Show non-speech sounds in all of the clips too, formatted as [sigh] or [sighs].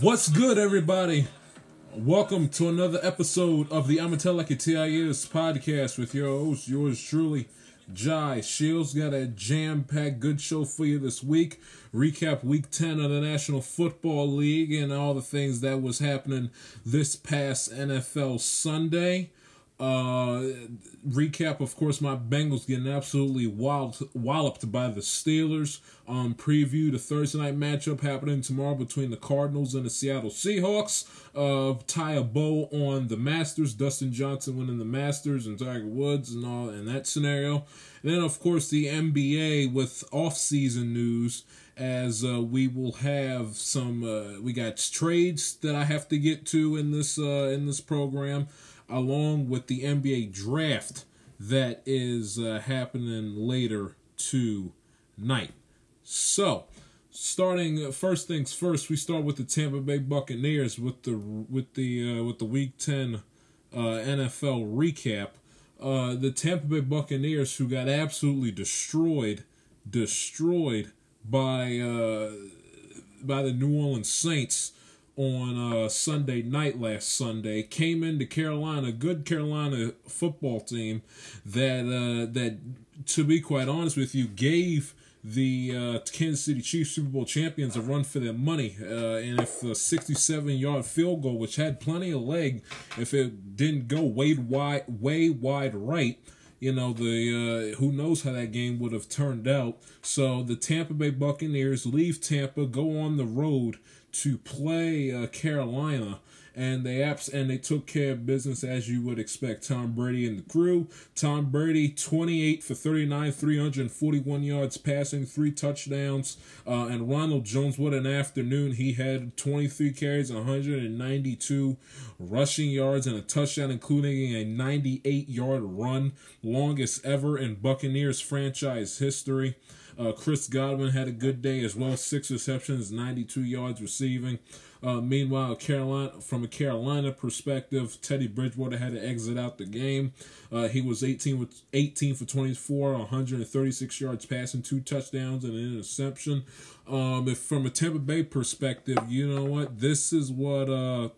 What's good, everybody? Welcome to another episode of the I'ma Tell Like It TIS podcast with your host, yours truly, Jai Shields. Got a jam packed good show for you this week. Recap week 10 of the National Football League and all the things that was happening this past NFL Sunday. Uh, recap, of course, my Bengals getting absolutely walloped, walloped by the Steelers. Um, preview the Thursday night matchup happening tomorrow between the Cardinals and the Seattle Seahawks. Uh, tie a bow on the Masters. Dustin Johnson winning the Masters and Tiger Woods and all in that scenario. And then, of course, the NBA with off-season news as uh, we will have some. Uh, we got trades that I have to get to in this uh, in this program along with the NBA draft that is uh, happening later tonight. So, starting uh, first things first, we start with the Tampa Bay Buccaneers with the with the uh, with the Week Ten uh, NFL recap. Uh, the Tampa Bay Buccaneers, who got absolutely destroyed, destroyed by uh, by the New Orleans Saints on uh, Sunday night last Sunday came into Carolina, good Carolina football team that uh, that to be quite honest with you gave the uh, Kansas City Chiefs Super Bowl champions a run for their money. Uh, and if the 67 yard field goal, which had plenty of leg, if it didn't go way wide, way wide right, you know the uh, who knows how that game would have turned out. So the Tampa Bay Buccaneers leave Tampa, go on the road to play uh, Carolina, and they apps and they took care of business as you would expect. Tom Brady and the crew. Tom Brady, 28 for 39, 341 yards passing, three touchdowns. Uh, and Ronald Jones, what an afternoon! He had 23 carries, 192 rushing yards, and a touchdown, including a 98 yard run, longest ever in Buccaneers franchise history. Uh, Chris Godwin had a good day as well, six receptions, 92 yards receiving. Uh, meanwhile, Carolina, from a Carolina perspective, Teddy Bridgewater had to exit out the game. Uh, he was 18 with 18 for 24, 136 yards passing, two touchdowns and an interception. Um, if from a Tampa Bay perspective, you know what, this is what uh,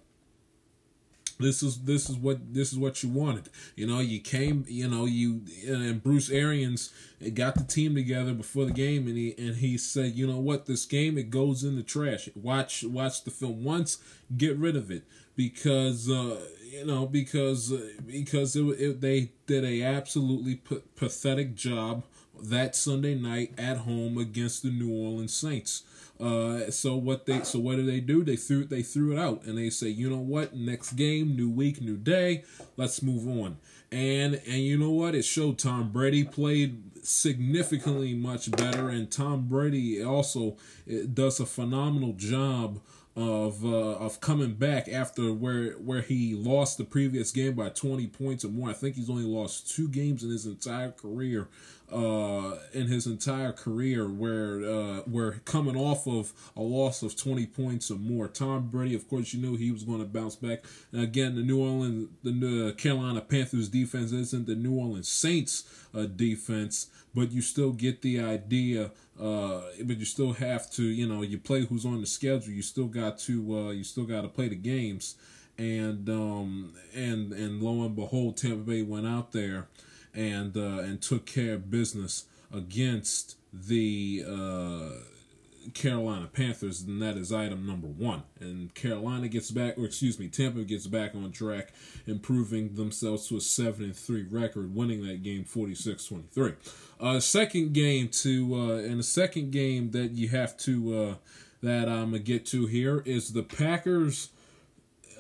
this is this is what this is what you wanted. You know, you came. You know, you and Bruce Arians got the team together before the game, and he and he said, you know what, this game it goes in the trash. Watch watch the film once, get rid of it because uh, you know because uh, because it, it, they did a absolutely p- pathetic job that Sunday night at home against the New Orleans Saints. Uh, so what they so what do they do? They threw they threw it out and they say, you know what? Next game, new week, new day. Let's move on. And and you know what? It showed Tom Brady played significantly much better, and Tom Brady also eh, does a phenomenal job of uh, of coming back after where where he lost the previous game by 20 points or more. I think he's only lost two games in his entire career. Uh, in his entire career, where uh, where coming off of a loss of 20 points or more. Tom Brady, of course, you knew he was going to bounce back. And again, the New Orleans, the Carolina Panthers defense isn't the New Orleans Saints uh, defense, but you still get the idea uh, but you still have to, you know, you play who's on the schedule. You still got to, uh, you still got to play the games, and um, and and lo and behold, Tampa Bay went out there, and uh, and took care of business against the uh, Carolina Panthers, and that is item number one. And Carolina gets back, or excuse me, Tampa gets back on track, improving themselves to a seven and three record, winning that game 46-23. Uh, second game to, uh, and the second game that you have to, uh, that I'm gonna get to here is the Packers.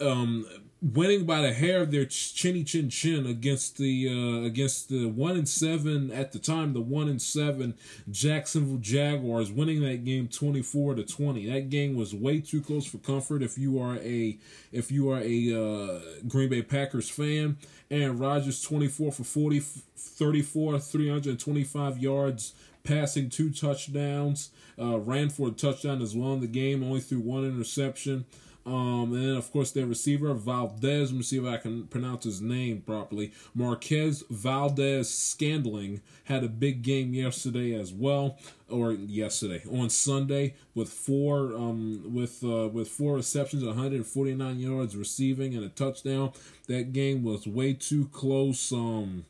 Um, winning by the hair of their chinny chin chin against the uh, against the one and seven at the time the one and seven Jacksonville Jaguars winning that game 24 to 20 that game was way too close for comfort if you are a if you are a uh, Green Bay Packers fan. And Rodgers 24 for 40 34 325 yards passing two touchdowns uh, ran for a touchdown as well in the game only threw one interception Um, and then, of course, their receiver, Valdes, let me see if I can pronounce his name properly. Marquez Valdes Scantling had a big game yesterday as well, or yesterday, on Sunday, with four um, with uh, with four receptions, 149 yards receiving, and a touchdown. That game was way too close. Um,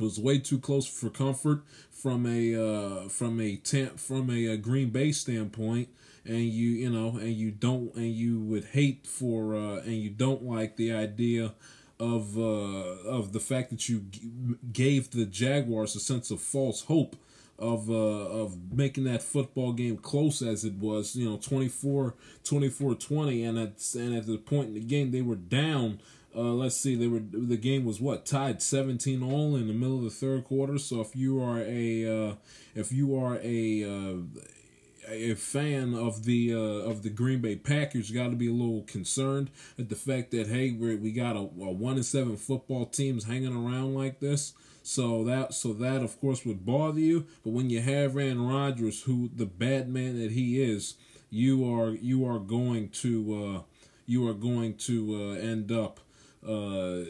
was way too close for comfort from a uh, from a temp, from a, a Green Bay standpoint and you you know and you don't and you would hate for uh, and you don't like the idea of uh, of the fact that you g- gave the Jaguars a sense of false hope of uh, of making that football game close as it was you know 24 24 20 and at and at the point in the game they were down uh, let's see they were the game was what tied 17 all in the middle of the third quarter. So if you are a uh, if you are a uh, a fan of the uh, of the Green Bay Packers got to be a little concerned at the fact that hey we we got a, a one and seven football teams hanging around like this. So that so that of course would bother you. But when you have Aaron Rodgers, who the bad man that he is, you are you are going to uh, you are going to uh, end up uh,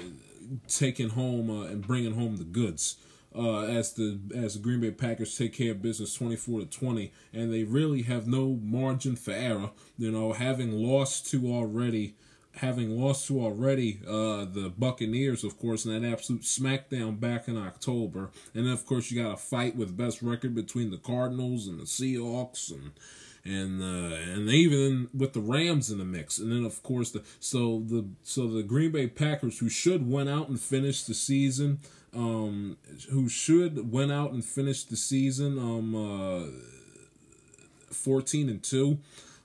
taking home uh, and bringing home the goods uh, as the as the Green Bay Packers take care of business 24 to 20 and they really have no margin for error. You know having lost to already having lost to already uh, the Buccaneers of course in that absolute smackdown back in October. And then of course you got a fight with best record between the Cardinals and the Seahawks and and uh, and even with the Rams in the mix, and then of course the so the so the Green Bay Packers who should went out and finish the season um, who should went out and finished the season um, uh, 14 and 2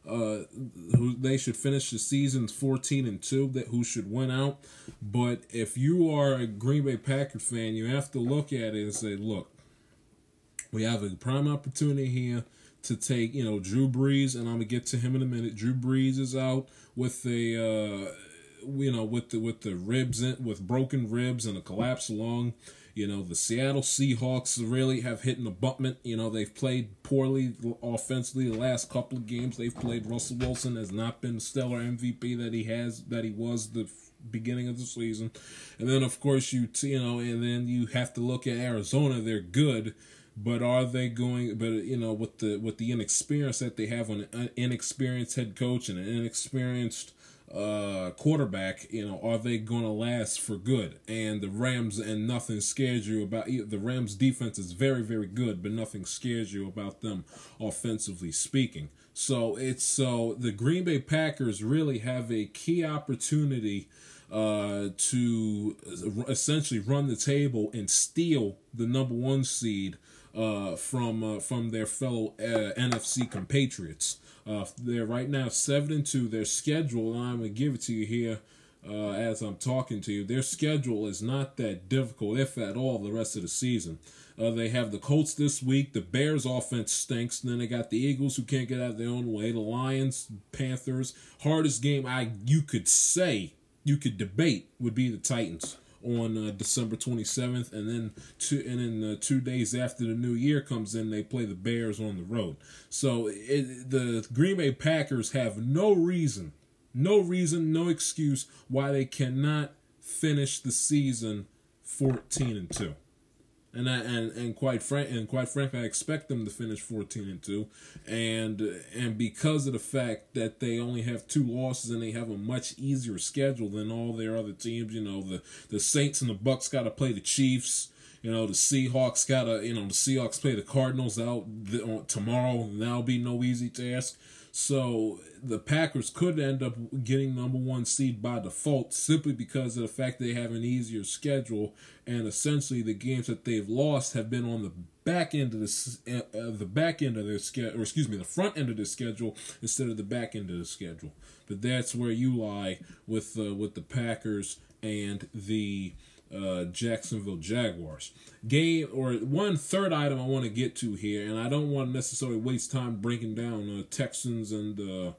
uh, who they should finish the season 14 and 2 that who should win out. But if you are a Green Bay Packers fan you have to look at it and say look we have a prime opportunity here to take you know Drew Brees and I'm gonna get to him in a minute. Drew Brees is out with a uh, you know, with the with the ribs in, with broken ribs and a collapsed lung. You know, the Seattle Seahawks really have hit an abutment. You know, they've played poorly offensively the last couple of games. They've played. Russell Wilson has not been stellar MVP that he has that he was the beginning of the season. And then of course you you know, and then you have to look at Arizona. They're good, but are they going? But you know, with the with the inexperience that they have an inexperienced head coach and an inexperienced uh, quarterback, you know, are they going to last for good? And the Rams and nothing scares you about the Rams defense is very very good, but nothing scares you about them offensively speaking. So it's so the Green Bay Packers really have a key opportunity uh, to essentially run the table and steal the number one seed uh, from uh, from their fellow uh, NFC compatriots. Uh, they're right now seven and two. Their schedule, and I'm gonna give it to you here uh, as I'm talking to you. Their schedule is not that difficult, if at all, the rest of the season. Uh, they have the Colts this week. The Bears' offense stinks. And then they got the Eagles, who can't get out of their own way. The Lions, Panthers. Hardest game I you could say you could debate would be the Titans on uh, December 27th, and then two and then uh, two days after the new year comes in, they play the Bears on the road. So it, the Green Bay Packers have no reason, no reason, no excuse why they cannot finish the season 14 and two and I, and and quite frank and quite frankly, I expect them to finish fourteen and two, and and because of the fact that they only have two losses and they have a much easier schedule than all their other teams, you know the the Saints and the Bucks got to play the Chiefs. You know the Seahawks got to you know the Seahawks play the Cardinals out tomorrow. And that'll be no easy task. So the Packers could end up getting number one seed by default simply because of the fact they have an easier schedule, and essentially the games that they've lost have been on the back end of the uh, the back end of their schedule, or excuse me, the front end of the schedule instead of the back end of the schedule. But that's where you lie with uh, with the Packers and the uh, Jacksonville Jaguars. Game or one third item I want to get to here, and I don't want to necessarily waste time breaking down uh, Texans and uh,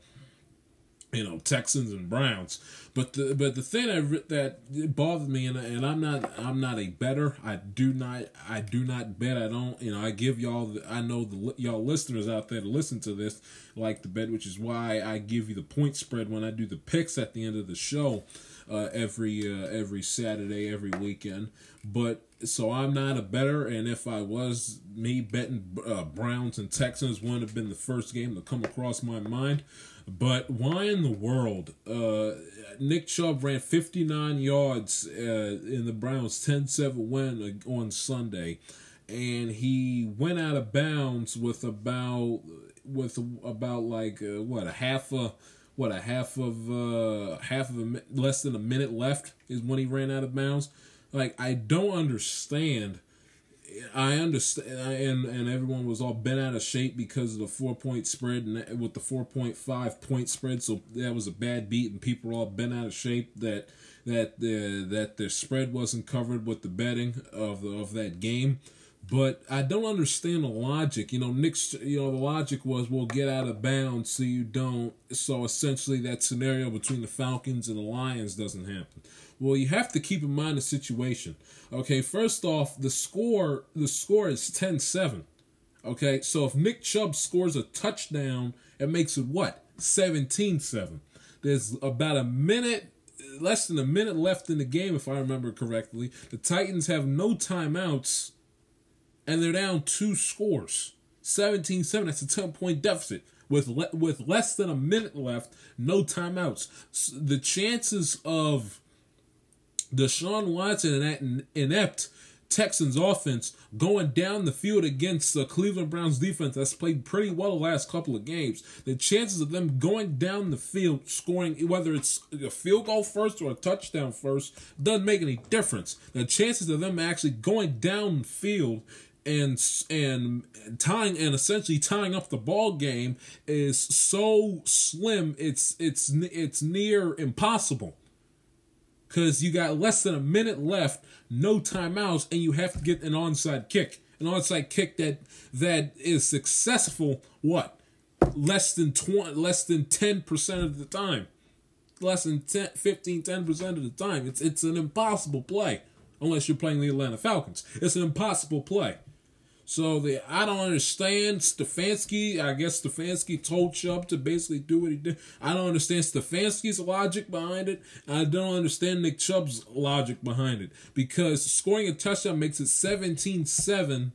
you know Texans and Browns. But the but the thing that that bothered me, and, and I'm not I'm not a better. I do not I do not bet. I don't you know I give y'all the, I know the y'all listeners out there to listen to this like the bet, which is why I give you the point spread when I do the picks at the end of the show. Uh, every uh, every Saturday, every weekend. But so I'm not a better, and if I was me betting uh, Browns and Texans, wouldn't have been the first game to come across my mind. But why in the world? Uh, Nick Chubb ran 59 yards uh, in the Browns 10-7 win on Sunday, and he went out of bounds with about with about like uh, what a half a what a half of uh half of a less than a minute left is when he ran out of bounds. Like I don't understand I understand, and and everyone was all bent out of shape because of the four point spread and with the four point five point spread. So that was a bad beat, and people were all bent out of shape that that the that the spread wasn't covered with the betting of the, of that game. But I don't understand the logic. You know, Nick's. You know, the logic was we'll get out of bounds so you don't. So essentially, that scenario between the Falcons and the Lions doesn't happen. Well, you have to keep in mind the situation. Okay, first off, the score the score is 10-7. Okay, so if Nick Chubb scores a touchdown, it makes it what? 17-7. There's about a minute less than a minute left in the game if I remember correctly. The Titans have no timeouts and they're down two scores. 17-7, that's a 10 point deficit with le- with less than a minute left, no timeouts. The chances of Deshaun Watson and that inept Texans offense going down the field against the Cleveland Browns defense that's played pretty well the last couple of games. The chances of them going down the field scoring, whether it's a field goal first or a touchdown first, doesn't make any difference. The chances of them actually going down field and and tying and essentially tying up the ball game is so slim it's it's it's near impossible because you got less than a minute left, no timeouts, and you have to get an onside kick. An onside kick that that is successful. What? Less than 20, less than ten percent of the time. Less than 10, 15, 10 percent of the time. It's it's an impossible play unless you're playing the Atlanta Falcons. It's an impossible play. So the I don't understand Stefanski. I guess Stefanski told Chubb to basically do what he did. I don't understand Stefanski's logic behind it. I don't understand Nick Chubb's logic behind it. Because scoring a touchdown makes it 17-7,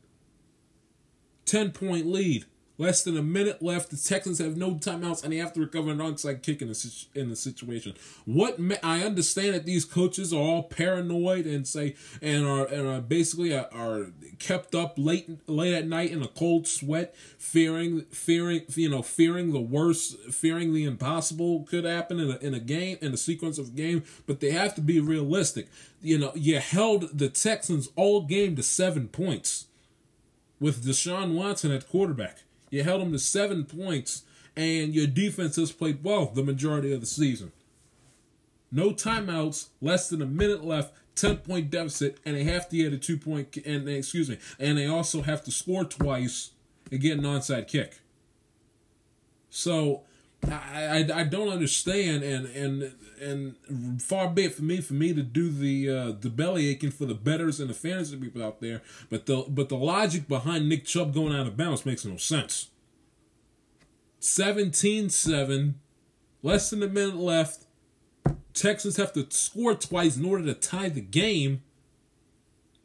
10 point lead. Less than a minute left. The Texans have no timeouts, and they have to recover an onside kick in the in the situation. What I understand that these coaches are all paranoid and say and are and are basically are, are kept up late late at night in a cold sweat, fearing fearing you know fearing the worst, fearing the impossible could happen in a in a game in a sequence of game. But they have to be realistic. You know, you held the Texans all game to seven points with Deshaun Watson at quarterback. You held them to seven points, and your defense has played well the majority of the season. No timeouts, less than a minute left, 10 point deficit, and they have to get a two point, and excuse me, and they also have to score twice and get an onside kick. So I, I, I don't understand, and and and far be it for me for me to do the uh, the belly aching for the betters and the fantasy people out there, but the but the logic behind Nick Chubb going out of bounds makes no sense. 17-7, less than a minute left. Texans have to score twice in order to tie the game.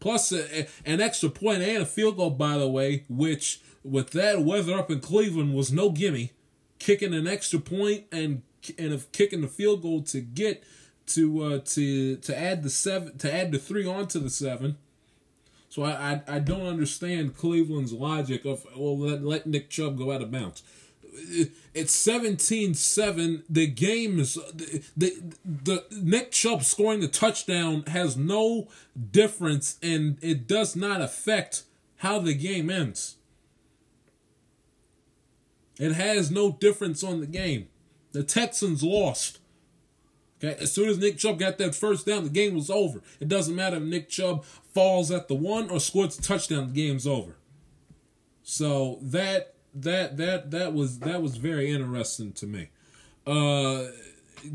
Plus a, an extra point and a field goal, by the way, which with that weather up in Cleveland was no gimme kicking an extra point and and of kicking the field goal to get to uh, to to add the seven to add the three onto the seven. So I, I, I don't understand Cleveland's logic of well let, let Nick Chubb go out of bounds. It's 17-7. The game is the, the the Nick Chubb scoring the touchdown has no difference and it does not affect how the game ends. It has no difference on the game. The Texans lost. Okay, as soon as Nick Chubb got that first down, the game was over. It doesn't matter if Nick Chubb falls at the one or scores a touchdown, the game's over. So that that that that was that was very interesting to me. Uh,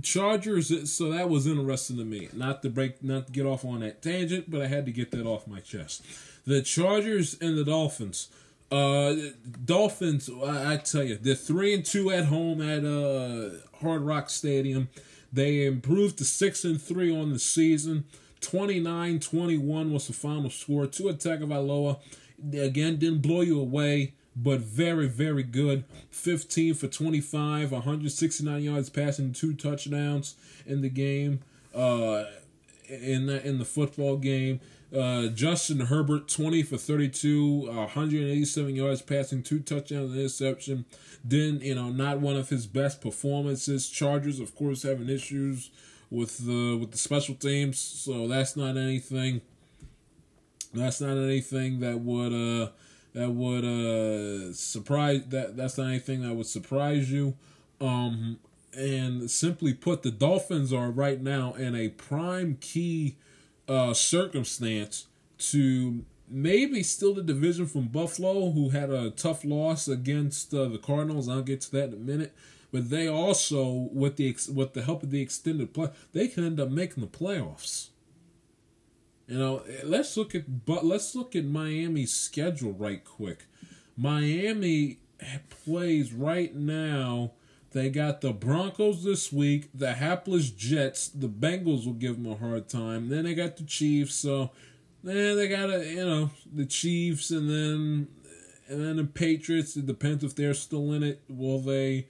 Chargers. So that was interesting to me. Not to break, not to get off on that tangent, but I had to get that off my chest. The Chargers and the Dolphins. Uh, Dolphins. I, I tell you, they're three and two at home at uh Hard Rock Stadium. They improved to six and three on the season. 29-21 was the final score. Tua attack of Tagovailoa again didn't blow you away but very, very good. 15 for 25, 169 yards passing, two touchdowns in the game, uh, in the, in the football game. Uh, Justin Herbert, 20 for 32, 187 yards passing, two touchdowns, and interception. Then, you know, not one of his best performances. Chargers, of course, having issues with the with the special teams, so that's not anything. That's not anything that would uh that would uh surprise that that's not anything that would surprise you. Um and simply put, the Dolphins are right now in a prime key uh circumstance to maybe steal the division from Buffalo, who had a tough loss against uh, the Cardinals. I'll get to that in a minute. But they also, with the with the help of the extended play, they can end up making the playoffs. You know, let's look at but let's look at Miami's schedule right quick. Miami plays right now. They got the Broncos this week, the hapless Jets. The Bengals will give them a hard time. Then they got the Chiefs. So, then they got a you know the Chiefs, and then and then the Patriots. It depends if they're still in it. Will they?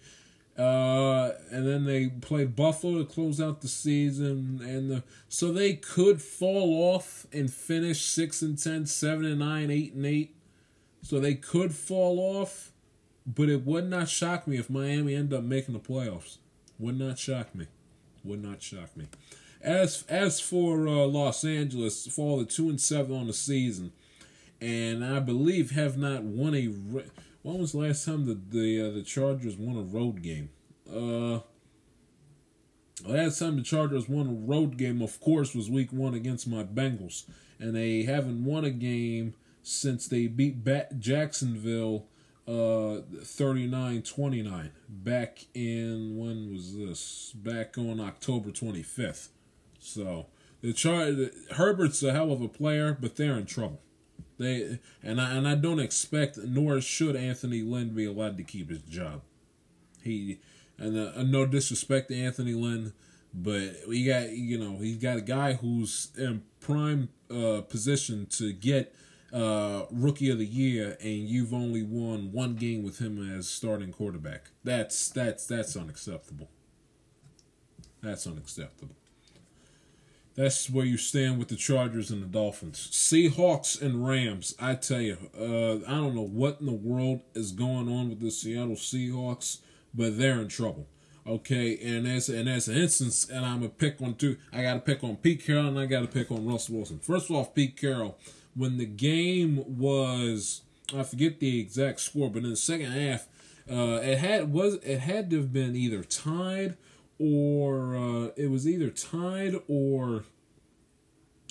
Uh, and then they played Buffalo to close out the season, and the, so they could fall off and finish six and 10, 7 and nine, eight and eight. So they could fall off, but it would not shock me if Miami ended up making the playoffs. Would not shock me. Would not shock me. As as for uh, Los Angeles, fall to two and seven on the season, and I believe have not won a. Re- when was the last time the the uh, the Chargers won a road game? Uh, last time the Chargers won a road game, of course, was Week One against my Bengals, and they haven't won a game since they beat ba- Jacksonville uh 39-29 back in when was this? Back on october 25th so the char herbert's a hell of a player but they're in trouble. They and I and I don't expect nor should Anthony Lynn be allowed to keep his job. He and uh, no disrespect to Anthony Lynn, but he got you know he's got a guy who's in prime uh, position to get uh, rookie of the year, and you've only won one game with him as starting quarterback. That's that's that's unacceptable. That's unacceptable. That's where you stand with the Chargers and the Dolphins. Seahawks and Rams. I tell you, uh, I don't know what in the world is going on with the Seattle Seahawks, but they're in trouble. Okay, and as and as an instance, and I'm gonna pick on two. I got to pick on Pete Carroll and I got to pick on Russell Wilson. First off, Pete Carroll. When the game was, I forget the exact score, but in the second half, uh, it had was it had to have been either tied or uh, it was either tied or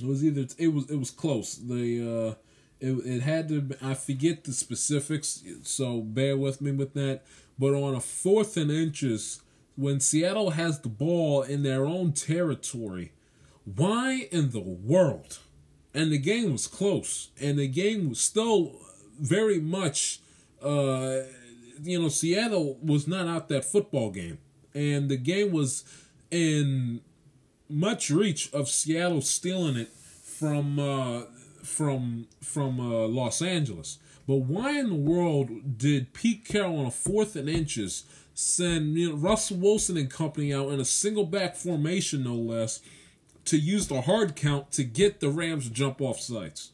it was either it was it was close. The uh, it it had to. I forget the specifics, so bear with me with that. But on a fourth and inches, when Seattle has the ball in their own territory, why in the world? And the game was close, and the game was still very much. Uh, you know, Seattle was not out that football game and the game was in much reach of Seattle stealing it from uh, from from uh, Los Angeles. But why in the world did Pete Carroll on a fourth and inches send you know, Russell Wilson and company out in a single back formation, no less, to use the hard count to get the Rams to jump offsides?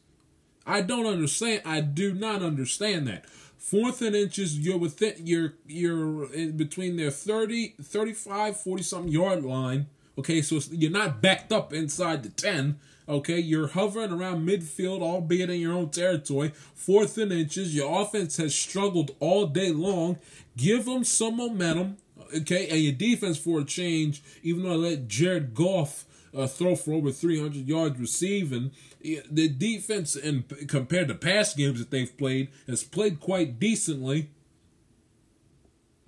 I don't understand. I do not understand that. Fourth and inches, you're within you're you're in between their 30, 35, 40 something yard line. Okay, so you're not backed up inside the 10. Okay, you're hovering around midfield, albeit in your own territory. Fourth and inches, your offense has struggled all day long. Give them some momentum. Okay, and your defense for a change, even though I let Jared Goff uh, throw for over 300 yards receiving. The defense, and compared to past games that they've played, has played quite decently.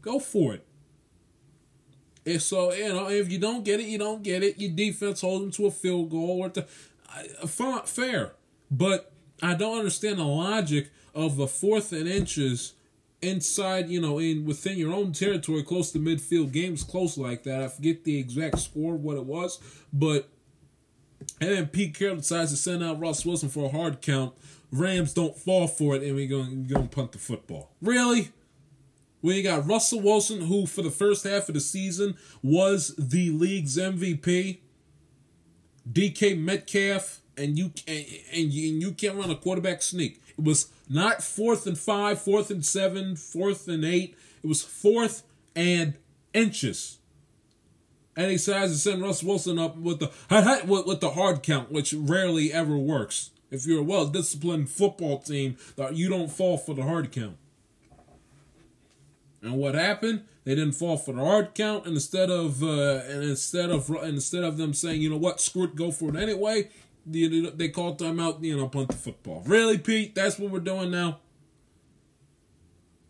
Go for it. And so you know, if you don't get it, you don't get it. Your defense holds them to a field goal or to, uh, fair. But I don't understand the logic of the fourth and inches inside, you know, in within your own territory, close to midfield, games close like that. I forget the exact score, what it was, but and then Pete Carroll decides to send out Russ Wilson for a hard count. Rams don't fall for it, and we're going to punt the football. Really? When you got Russell Wilson, who for the first half of the season was the league's MVP, DK Metcalf, and you you, and you can't run a quarterback sneak. It was not fourth and five, fourth and seven, fourth and eight. It was fourth and inches. And he decides to send Russ Wilson up with the [laughs] with the hard count, which rarely ever works. If you're a well disciplined football team, that you don't fall for the hard count. And what happened? They didn't fall for the hard count, and instead of uh, and instead of instead of them saying, you know what, screw it, go for it anyway, they, they called timeout, you know, punt the football. Really, Pete? That's what we're doing now.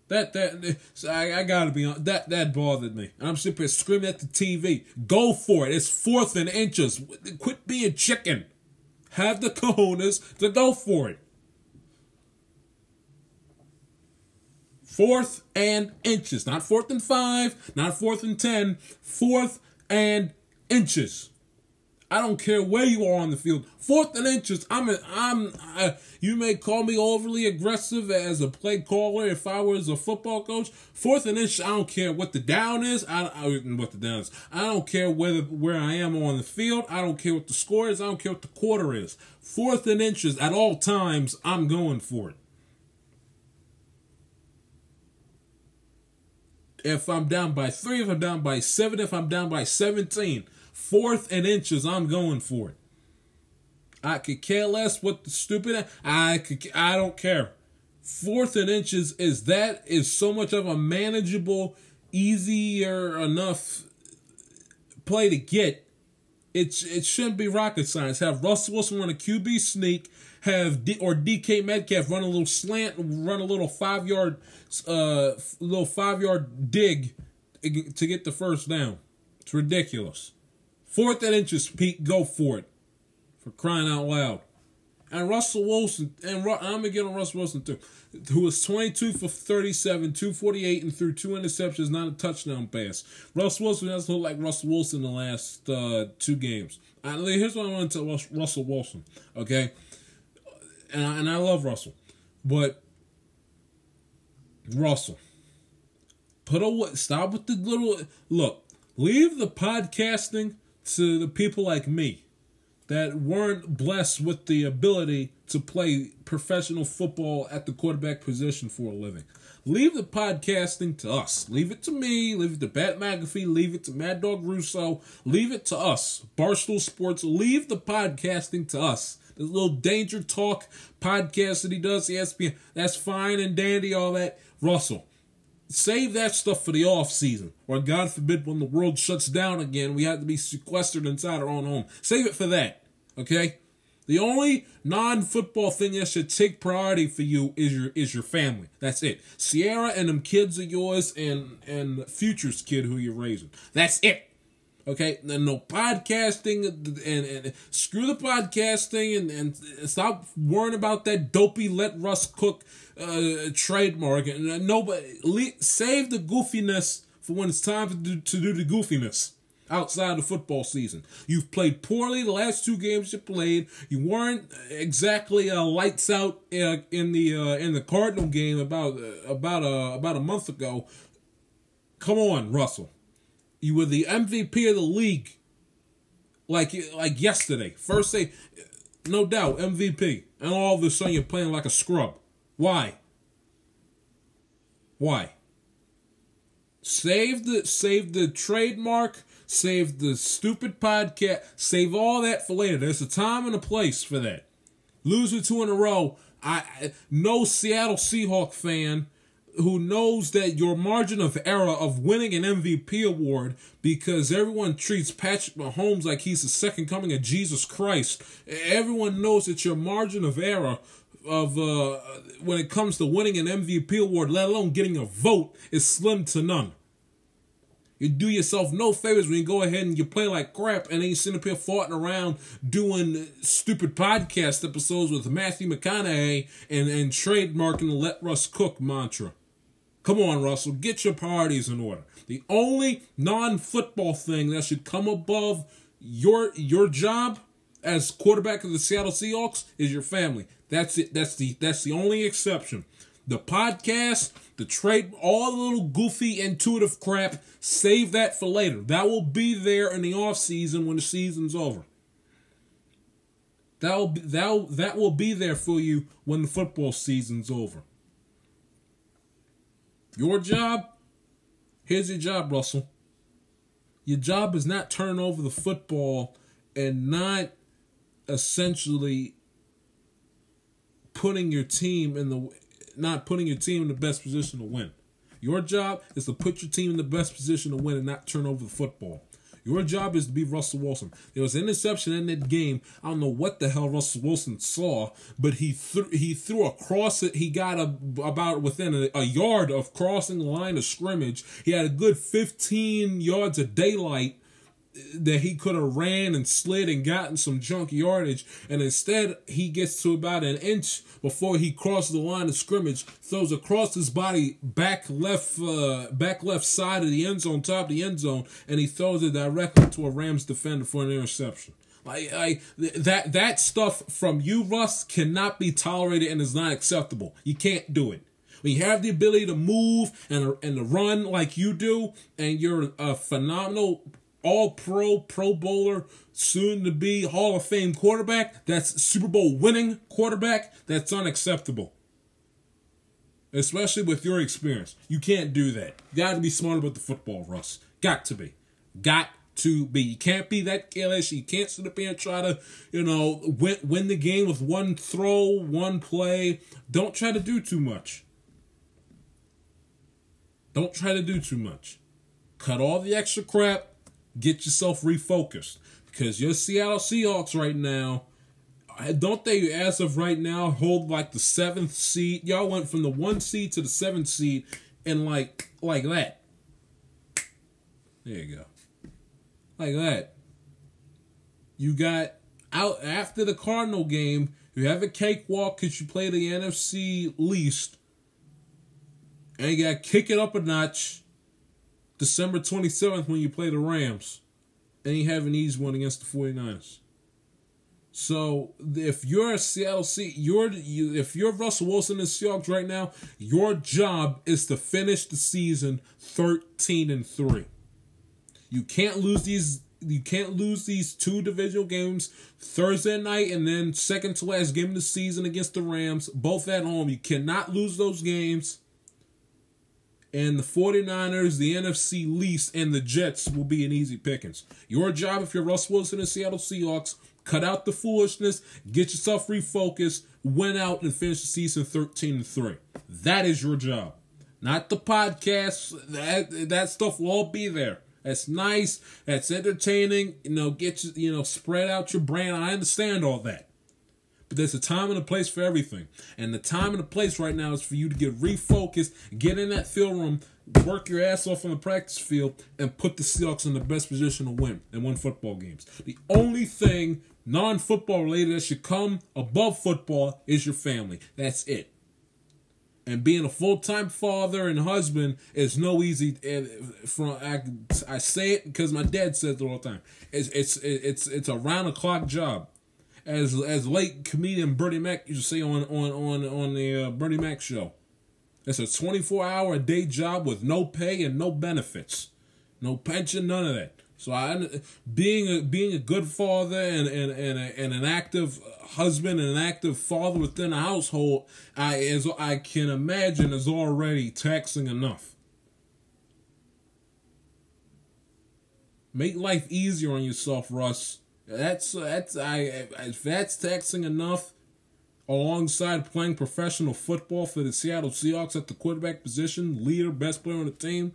That that I, I gotta be on that that bothered me. I'm here screaming at the TV. Go for it. It's fourth and inches. Quit being chicken. Have the cojones to go for it. Fourth and inches, not fourth and five, not fourth and ten. Fourth and inches. I don't care where you are on the field. Fourth and inches. I'm. A, I'm. I, you may call me overly aggressive as a play caller if I was a football coach. Fourth and inches. I don't care what the down is. I, I what the down is. I don't care whether where I am on the field. I don't care what the score is. I don't care what the quarter is. Fourth and inches at all times. I'm going for it. If I'm down by three, if I'm down by seven, if I'm down by 17, fourth and inches, I'm going for it. I could care less what the stupid I could I don't care. Fourth and inches is that is so much of a manageable, easier enough play to get. It's it shouldn't be rocket science. Have Russell Wilson run a QB sneak, have D, or DK Metcalf run a little slant, run a little five yard, uh, little five yard dig to get the first down. It's ridiculous. Fourth and inches, Pete, go for it. For crying out loud. And Russell Wilson, and I'm going to get on Russell Wilson too, who was 22 for 37, 248, and threw two interceptions, not a touchdown pass. Russell Wilson has looked like Russell Wilson the last uh, two games. here's what I want to tell Russell Wilson, okay? And I, and I love Russell, but Russell, put a stop with the little look. Leave the podcasting to the people like me that weren't blessed with the ability to play professional football at the quarterback position for a living. Leave the podcasting to us. Leave it to me. Leave it to Pat McAfee. Leave it to Mad Dog Russo. Leave it to us. Barstool Sports. Leave the podcasting to us. The little Danger Talk podcast that he does, ESPN, that's fine and dandy, all that. Russell, save that stuff for the off season, or God forbid, when the world shuts down again, we have to be sequestered inside our own home. Save it for that, okay? The only non-football thing that should take priority for you is your is your family. That's it. Ciara and them kids are yours, and and Future's kid who you're raising. That's it. Okay, and no podcasting, and, and, screw the podcasting, and, and stop worrying about that dopey let Russ cook uh, trademark. And uh, nobody le- save the goofiness for when it's time to do, to do the goofiness outside the football season. You've played poorly the last two games you played. You weren't exactly uh, lights out uh, in the uh, in the Cardinal game about uh, about a about a month ago. Come on, Russell. You were the MVP of the league. Like like yesterday. First day, no doubt, MVP. And all of a sudden you're playing like a scrub. Why? Why? Save the save the trademark, save the stupid podcast, save all that for later. There's a time and a place for that. Losing two in a row. I no Seattle Seahawk fan who knows that your margin of error of winning an MVP award because everyone treats Patrick Mahomes like he's the second coming of Jesus Christ. Everyone knows that your margin of error of uh, when it comes to winning an MVP award, let alone getting a vote, is slim to none. You do yourself no favors when you go ahead and you play like crap and then you sit up here farting around doing stupid podcast episodes with Matthew McConaughey and, and trademarking the let Russ cook mantra. Come on, Russell, get your priorities in order. The only non-football thing that should come above your your job as quarterback of the Seattle Seahawks is your family. That's it. That's the that's the only exception. The podcast, the trade, all the little goofy intuitive crap, save that for later. That will be there in the off season when the season's over. That will be, that that will be there for you when the football season's over. Your job, here's your job, Russell. Your job is not turn over the football and not essentially putting your team in the not putting your team in the best position to win. Your job is to put your team in the best position to win and not turn over the football. Your job is to be Russell Wilson. There was an interception in that game. I don't know what the hell Russell Wilson saw, but he threw he threw across it. He got a, about within a, a yard of crossing the line of scrimmage. He had a good 15 yards of daylight that he could have ran and slid and gotten some junk yardage, and instead he gets to about an inch before he crosses the line of scrimmage, throws across his body back left uh, back left side of the end zone, top of the end zone, and he throws it directly to a Rams defender for an interception. Like, like that that stuff from you, Russ, cannot be tolerated and is not acceptable. You can't do it when you have the ability to move and and to run like you do, and you're a phenomenal all pro, pro bowler, soon to be Hall of Fame quarterback, that's Super Bowl winning quarterback, that's unacceptable. Especially with your experience. You can't do that. You got to be smart about the football, Russ. Got to be. Got to be. You can't be that careless. You can't sit up here and try to, you know, win, win the game with one throw, one play. Don't try to do too much. Don't try to do too much. Cut all the extra crap get yourself refocused because your Seattle Seahawks right now, don't they, as of right now, hold like the seventh seed? Y'all went from the one seed to the seventh seed, and like like that. There you go, like that. You got out after the Cardinal game. You have a cakewalk because you play the NFC least, and you got to kick it up a notch December 27th when you play the Rams. And you have an easy one against the 49ers. So if you're a Seattle Sea, you're you, if you're Russell Wilson and Seahawks right now, your job is to finish the season 13 and 3. You can't lose these you can't lose these two divisional games Thursday night and then second to last game of the season against the Rams, both at home. You cannot lose those games and the 49ers, the NFC least, and the Jets will be an easy pickings. Your job, if you're Russ Wilson and Seattle Seahawks, cut out the foolishness, get yourself refocused, win out, and finish the season 13 and 3. That is your job. Not the podcast. That that stuff will all be there. That's nice. That's entertaining. You know, get you, you know, spread out your brand. I understand all that. But there's a time and a place for everything. And the time and the place right now is for you to get refocused, get in that field room, work your ass off on the practice field, and put the Seahawks in the best position to win and win football games. The only thing non football related that should come above football is your family. That's it. And being a full time father and husband is no easy. From I, I say it because my dad says it all the time. It's it's it's it's a round the clock job as as late comedian Bernie Mac used to say on on on on the uh, Bernie Mac show. It's a 24 hour a day job with no pay and no benefits, no pension, none of that. So I, being a being a good father and and and, a, and an active husband and an active father within a household, I as I can imagine is already taxing enough. Make life easier on yourself, Russ. That's that's I if that's taxing enough alongside playing professional football for the Seattle Seahawks at the quarterback position, leader, best player on the team.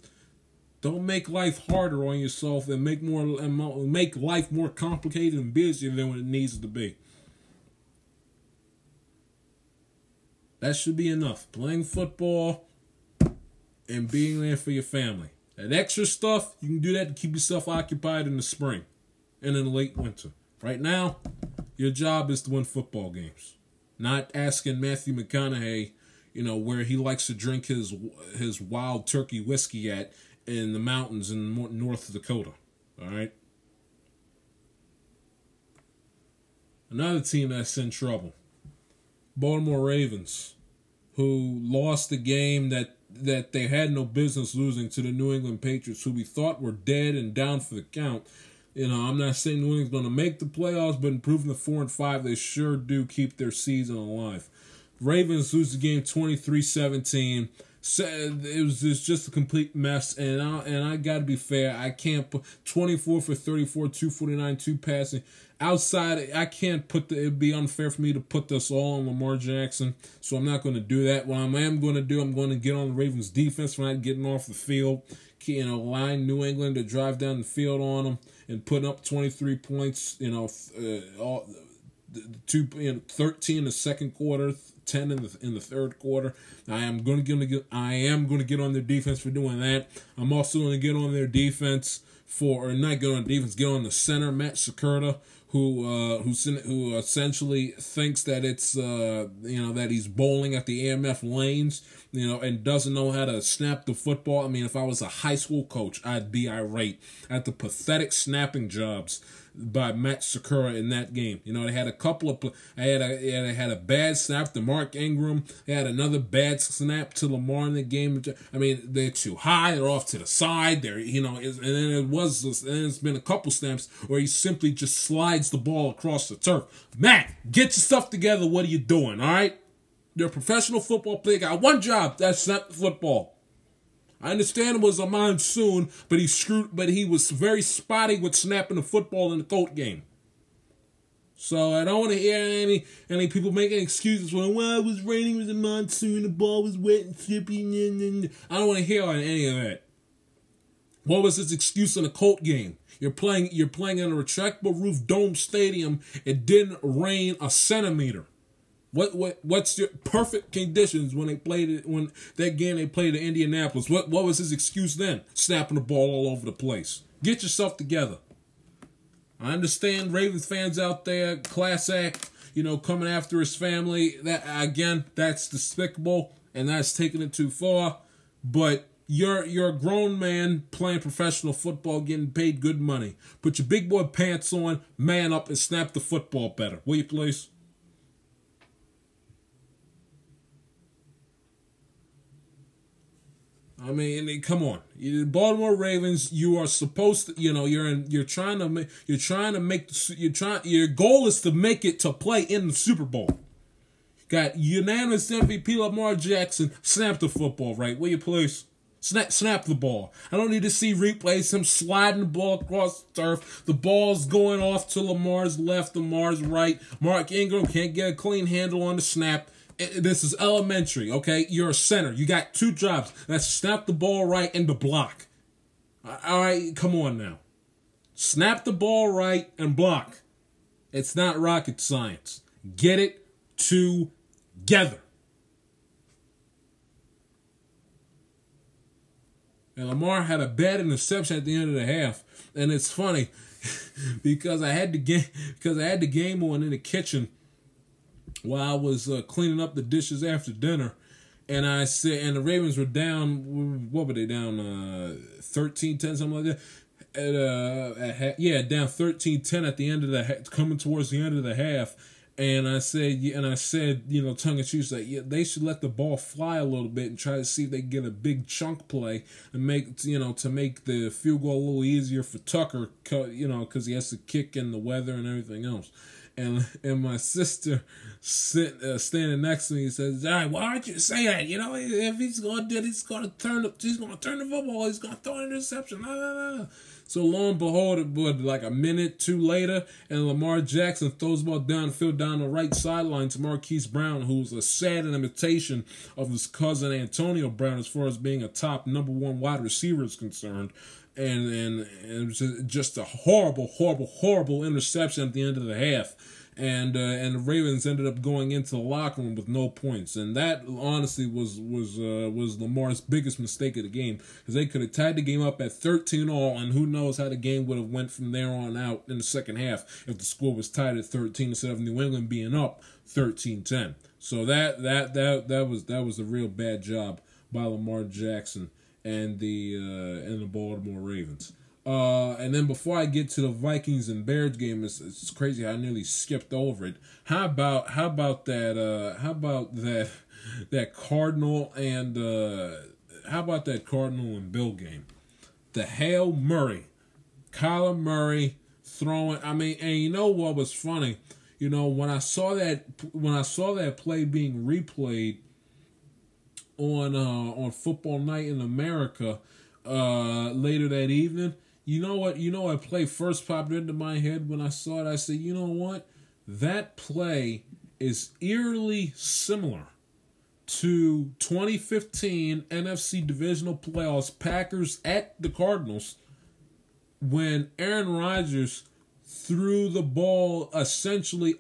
Don't make life harder on yourself and make more and make life more complicated and busier than what it needs to be. That should be enough. Playing football and being there for your family. That extra stuff, you can do that to keep yourself occupied in the spring and in late winter. Right now, your job is to win football games, not asking Matthew McConaughey, you know, where he likes to drink his his wild turkey whiskey at in the mountains in North Dakota. All right. Another team that's in trouble. Baltimore Ravens, who lost the game that that they had no business losing to the New England Patriots, who we thought were dead and down for the count. You know, I'm not saying New England's going to make the playoffs, but improving the four and five, they sure do keep their season alive. Ravens lose the game 23-17. It was just a complete mess, and I and I got to be fair. I can't put 24 for 34, 249, two passing outside, I can't put the. It'd be unfair for me to put this all on Lamar Jackson, so I'm not going to do that. What I am going to do, I'm going to get on the Ravens' defense for not getting off the field. You know, line New England to drive down the field on them and put up 23 points. You know, uh, all two, you know, 13 in the second quarter, 10 in the in the third quarter. I am going to get I am going to get on their defense for doing that. I'm also going to get on their defense for or not get on defense, get on the center Matt Skura who uh, who who essentially thinks that it's uh, you know that he's bowling at the AMF lanes, you know, and doesn't know how to snap the football. I mean, if I was a high school coach, I'd be irate at the pathetic snapping jobs by Matt Skura in that game. You know, they had a couple of I had a they had a bad snap to Mark Ingram. They had another bad snap to Lamar in the game. I mean, they're too high. They're off to the side. They're you know, and then it was and it's been a couple snaps where he simply just slides the ball across the turf. Matt, get your stuff together. What are you doing? All right, you're a professional football player. Got one job. That's the football. I understand it was a monsoon, but he screwed. But he was very spotty with snapping the football in the Colt game. So I don't want to hear any any people making excuses for well it was raining, it was a monsoon, the ball was wet and slippy. I don't want to hear any of that. What was his excuse in the Colt game? You're playing you're playing in a retractable roof dome stadium. It didn't rain a centimeter. What what what's your perfect conditions when they played it when that game they played in Indianapolis? What what was his excuse then? Snapping the ball all over the place. Get yourself together. I understand Ravens fans out there, class act, you know, coming after his family. That again, that's despicable and that's taking it too far. But you're you're a grown man playing professional football, getting paid good money. Put your big boy pants on, man up, and snap the football better. Will you please? I mean, come on, Baltimore Ravens. You are supposed to, you know, you're in, you're trying to, make, you're trying to make, you're trying. Your goal is to make it to play in the Super Bowl. Got unanimous MVP Lamar Jackson. Snap the football, right? Will you please? Snap, snap the ball. I don't need to see replays. Him sliding the ball across the turf. The ball's going off to Lamar's left, Lamar's right. Mark Ingram can't get a clean handle on the snap Eh, this is elementary, okay? You're a center. You got two jobs. That's snap the ball right and the block. All right, come on now. Snap the ball right and block. It's not rocket science. Get it together. And Lamar had a bad interception at the end of the half. And it's funny [laughs] because I had the game because I had the game on in the kitchen while I was uh, cleaning up the dishes after dinner, and I said, and the Ravens were down. What were they down? Uh, 13, 10, something like that. At, uh, at, yeah, down 13-10 at the end of the ha- coming towards the end of the half. And I said, and I said, you know, tongue in cheek, like, yeah, they should let the ball fly a little bit and try to see if they get a big chunk play and make, you know, to make the field goal a little easier for Tucker, you know, because he has to kick in the weather and everything else and and my sister sit, uh, standing next to me says, "All right, why aren't you say that? You know, if he's to do, he's to turn the, he's to turn the football, he's to throw an interception." Blah, blah, blah. So lo and behold, it was like a minute two later, and Lamar Jackson throws the ball downfield down the right sideline to Marquise Brown, who's a sad imitation of his cousin Antonio Brown as far as being a top number one wide receiver is concerned and and, and it was just a horrible, horrible, horrible interception at the end of the half. and uh, and the Ravens ended up going into the locker room with no points, and that honestly was was uh, was Lamar's biggest mistake of the game because they could have tied the game up at thirteen all, and who knows how the game would have went from there on out in the second half if the score was tied at thirteen instead of New England being up 13-10. So that that that that was that was a real bad job by Lamar Jackson and the uh, and the Baltimore Ravens. Uh, and then before I get to the Vikings and Bears game, it's, it's crazy. I nearly skipped over it. How about how about that? Uh, how about that? [laughs] That Cardinal and uh, how about that Cardinal and Bill game? The Hail Murray, Kyler Murray throwing. I mean, and you know what was funny? You know when I saw that when I saw that play being replayed on uh, on Football Night in America uh, later that evening you know what? You know what play first popped into my head when I saw it. I said, you know what? That play is eerily similar to 2015 NFC Divisional Playoffs Packers at the Cardinals when Aaron Rodgers threw the ball essentially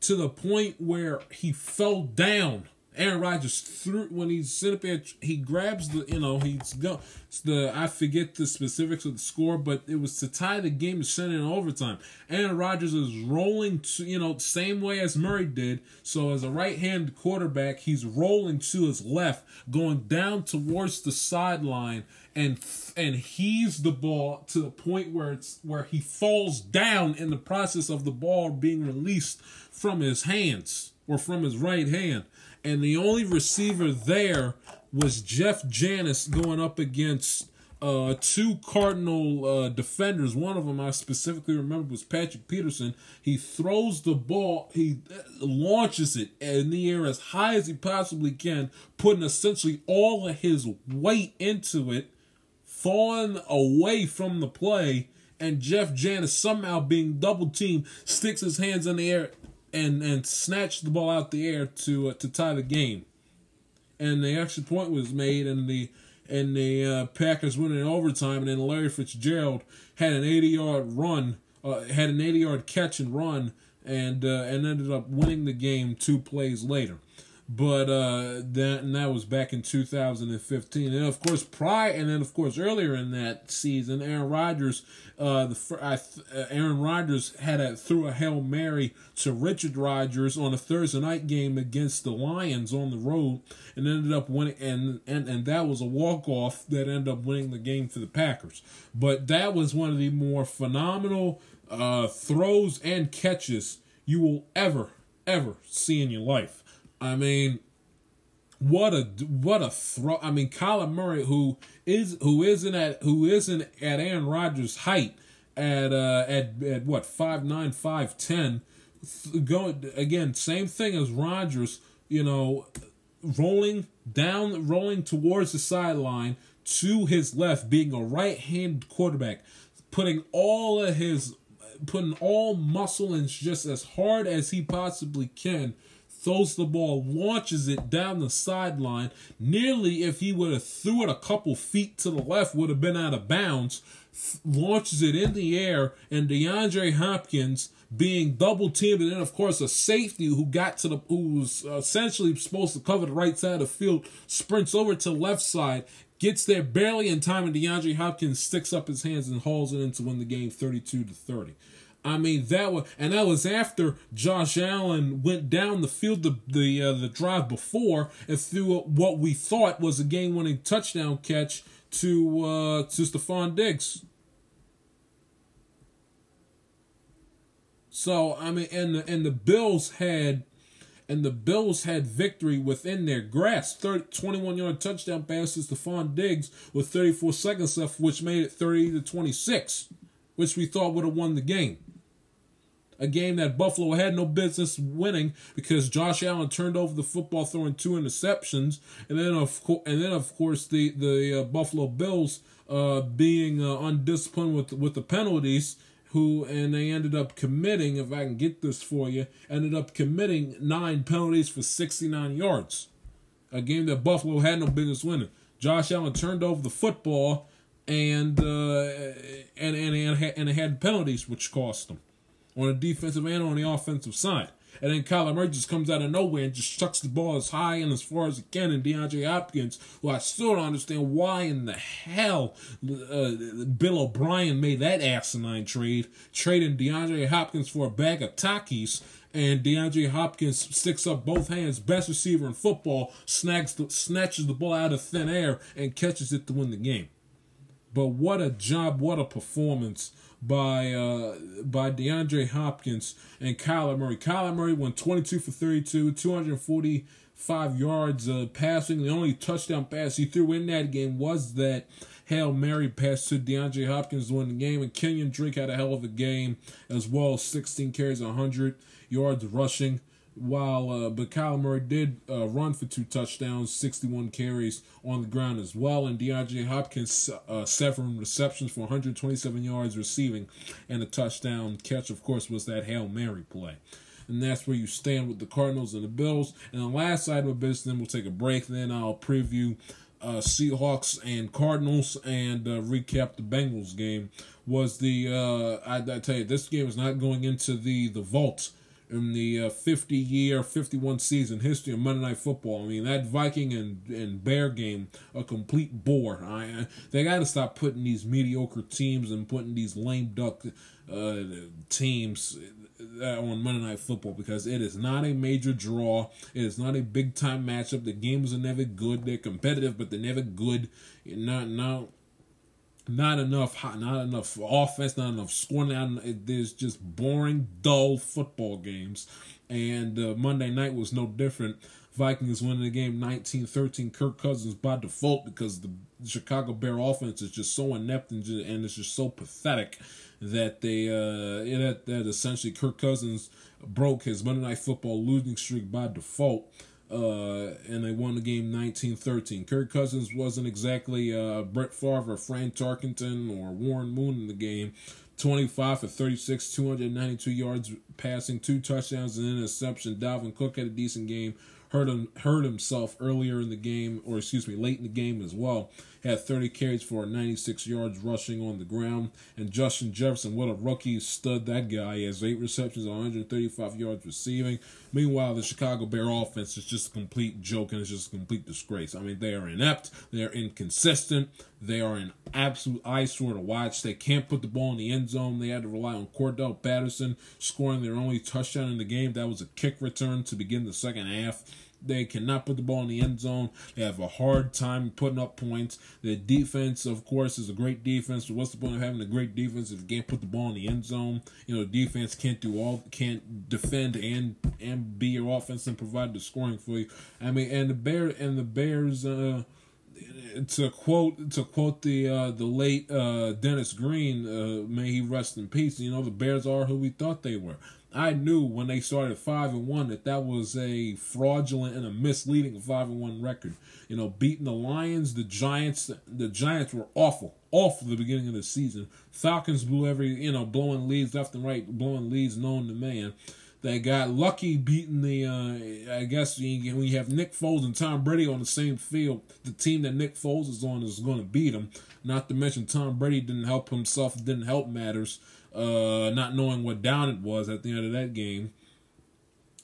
to the point where he fell down Aaron Rodgers threw when he's sitting up there, he grabs the you know he's go the I forget the specifics of the score, but it was to tie the game to send it in overtime. Aaron Rodgers is rolling to you know same way as Murray did. So as a right hand quarterback, he's rolling to his left, going down towards the sideline, and and heaves the ball to the point where it's where he falls down in the process of the ball being released from his hands or from his right hand and the only receiver there was Jeff Janis going up against uh, two Cardinal uh, defenders. One of them I specifically remember was Patrick Peterson. He throws the ball, he launches it in the air as high as he possibly can, putting essentially all of his weight into it, falling away from the play. And Jeff Janis somehow being double teamed sticks his hands in the air and and snatched the ball out the air to uh, to tie the game. And the extra point was made, and the and the uh, Packers went in overtime. And then Larry Fitzgerald had an 80 yard run, uh, had an 80 yard catch and run, and uh, and ended up winning the game two plays later. But uh, that and that was back in 2015, and of course prior, and then of course earlier in that season, Aaron Rodgers, uh, the uh, Aaron Rodgers had a threw a hail mary to Richard Rodgers on a Thursday night game against the Lions on the road, and ended up winning, and and and that was a walk off that ended up winning the game for the Packers. But that was one of the more phenomenal uh, throws and catches you will ever ever see in your life. I mean, what a what a throw! I mean, Kyler Murray, who is who isn't at who isn't at Aaron Rodgers' height at uh at at what five nine five ten, going again same thing as Rodgers. You know, rolling down, rolling towards the sideline to his left, being a right hand quarterback, putting all of his putting all muscle and just as hard as he possibly can throws the ball, launches it down the sideline. Nearly, if he would have threw it a couple feet to the left, would have been out of bounds. Launches it in the air, and DeAndre Hopkins being double teamed, and then of course a safety who got to the who was uh, essentially supposed to cover the right side of the field sprints over to the left side, gets there barely in time, and DeAndre Hopkins sticks up his hands and hauls it in to win the game, thirty-two to thirty. I mean that was, and that was after Josh Allen went down the field the the uh, the drive before and threw what we thought was a game-winning touchdown catch to uh, to Stefon Diggs. So I mean, and the and the Bills had, and the Bills had victory within their grasp. 30, 21 yard touchdown pass to Stefon Diggs with 34 seconds left, which made it 30 to 26, which we thought would have won the game a game that Buffalo had no business winning because Josh Allen turned over the football throwing two interceptions, and then of course, and then of course the the uh, Buffalo Bills uh, being uh, undisciplined with with the penalties. Who and they ended up committing, if I can get this for you, ended up committing nine penalties for 69 yards. A game that Buffalo had no business winning. Josh Allen turned over the football and uh, and and and, and had penalties which cost them on the defensive and on the offensive side. And then Kyler Murray just comes out of nowhere and just chucks the ball as high and as far as he can. And DeAndre Hopkins, who I still don't understand why in the hell uh, Bill O'Brien made that asinine trade, trading DeAndre Hopkins for a bag of Takis. And DeAndre Hopkins sticks up both hands, best receiver in football, snags the, snatches the ball out of thin air and catches it to win the game. But what a job, what a performance by uh, by DeAndre Hopkins and Kyler Murray. Kyler Murray went 22 for 32, 245 yards uh, passing. The only touchdown pass he threw in that game was that Hail Mary pass to DeAndre Hopkins win the game. And Kenyon Drake had a hell of a game as well, 16 carries, 100 yards rushing while uh, but Kyler Murray did uh, run for two touchdowns, 61 carries on the ground as well, and DeAndre Hopkins uh, seven receptions for 127 yards receiving, and a touchdown catch. Of course, was that hail mary play. And that's where you stand with the Cardinals and the Bills. And the last item of business, then we'll take a break. Then I'll preview uh, Seahawks and Cardinals and uh, recap the Bengals game. Was the uh, I, I tell you this game is not going into the the vault in the uh, 50 year, 51 season history of Monday Night Football. I mean, that Viking and, and Bear game, a complete bore. I, they got to stop putting these mediocre teams and putting these lame duck uh, teams uh, on Monday Night Football because it is not a major draw. It is not a big time matchup. The games are never good. They're competitive, but they're never good. Not not not enough, not enough offense, not enough scoring. Not, there's just boring, dull football games. And uh, Monday night was no different. Vikings winning the game 19-13. Kirk Cousins by default because the Chicago Bear offense is just so inept and, just, and it's just so pathetic that they uh that, that essentially Kirk Cousins broke his Monday Night Football losing streak by default uh, and they won the game 19-13. Kirk Cousins wasn't exactly uh, Brett Favre or Fran Tarkenton or Warren Moon in the game. 25 for 36, 292 yards passing, two touchdowns and an interception. Dalvin Cook had a decent game. Hurt him, hurt himself earlier in the game, or excuse me, late in the game as well had 30 carries for 96 yards rushing on the ground. And Justin Jefferson, what a rookie stud that guy has. Eight receptions, 135 yards receiving. Meanwhile, the Chicago Bear offense is just a complete joke and it's just a complete disgrace. I mean, they are inept, they are inconsistent, they are an absolute eyesore to watch. They can't put the ball in the end zone. They had to rely on Cordarrelle Patterson scoring their only touchdown in the game. That was a kick return to begin the second half. They cannot put the ball in the end zone. They have a hard time putting up points. Their defense, of course, is a great defense. But what's the point of having a great defense if you can't put the ball in the end zone? You know, defense can't do all, can't defend and and be your offense and provide the scoring for you. I mean, and the Bear and the Bears. Uh, to quote to quote the uh, the late uh, Dennis Green, uh, may he rest in peace. You know the Bears are who we thought they were. I knew when they started five and one that that was a fraudulent and a misleading five and one record. You know, beating the Lions, the Giants. The Giants were awful, awful the beginning of the season. Falcons blew every, you know, blowing leads left and right, blowing leads known to man. They got lucky beating the, uh, I guess when you have Nick Foles and Tom Brady on the same field, the team that Nick Foles is on is going to beat them. Not to mention Tom Brady didn't help himself, didn't help matters uh, not knowing what down it was at the end of that game.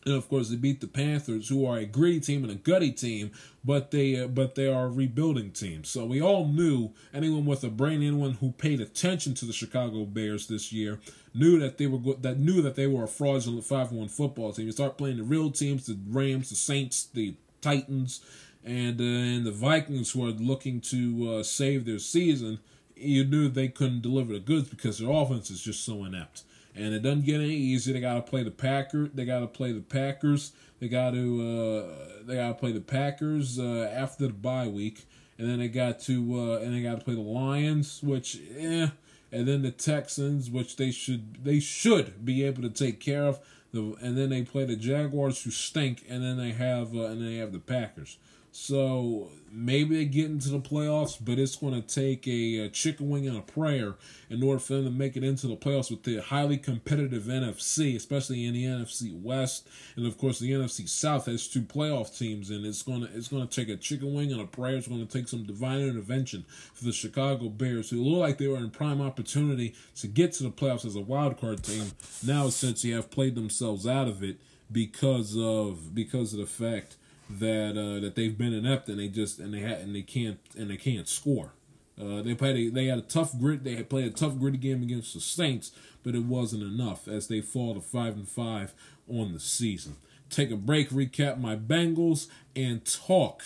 And of course, they beat the Panthers, who are a gritty team and a gutty team, but they uh, but they are a rebuilding team. So we all knew anyone with a brain, anyone who paid attention to the Chicago Bears this year, knew that they were go- that knew that they were a fraudulent five one football team. You start playing the real teams, the Rams, the Saints, the Titans, and uh, and the Vikings, who are looking to uh, save their season you knew they couldn't deliver the goods because their offense is just so inept. And it doesn't get any easier. They got to play the Packers. They got to play the Packers. They got to uh, they got to play the Packers uh, after the bye week, and then they got to uh, and they got to play the Lions, which eh, and then the Texans, which they should they should be able to take care of. The, and then they play the Jaguars, who stink, and then they have uh, and then they have the Packers. So maybe they get into the playoffs, but it's going to take a, a, chicken wing and a prayer in order for them to make it into the playoffs with the highly competitive NFC, especially in the NFC West, and of course the NFC South has two playoff teams, and it's going to it's to take a chicken wing and a prayer. It's going to take some divine intervention for the Chicago Bears, who look like they were in prime opportunity to get to the playoffs as a wild card team. Now, since they have played themselves out of it because of because of the fact that uh, that they've been inept and they just and they had and they can't and they can't score. Uh, they played a, they had a tough grit they had played a tough gritty game against the Saints, but it wasn't enough as they fall to five and five on the season. Take a break, recap my Bengals, and talk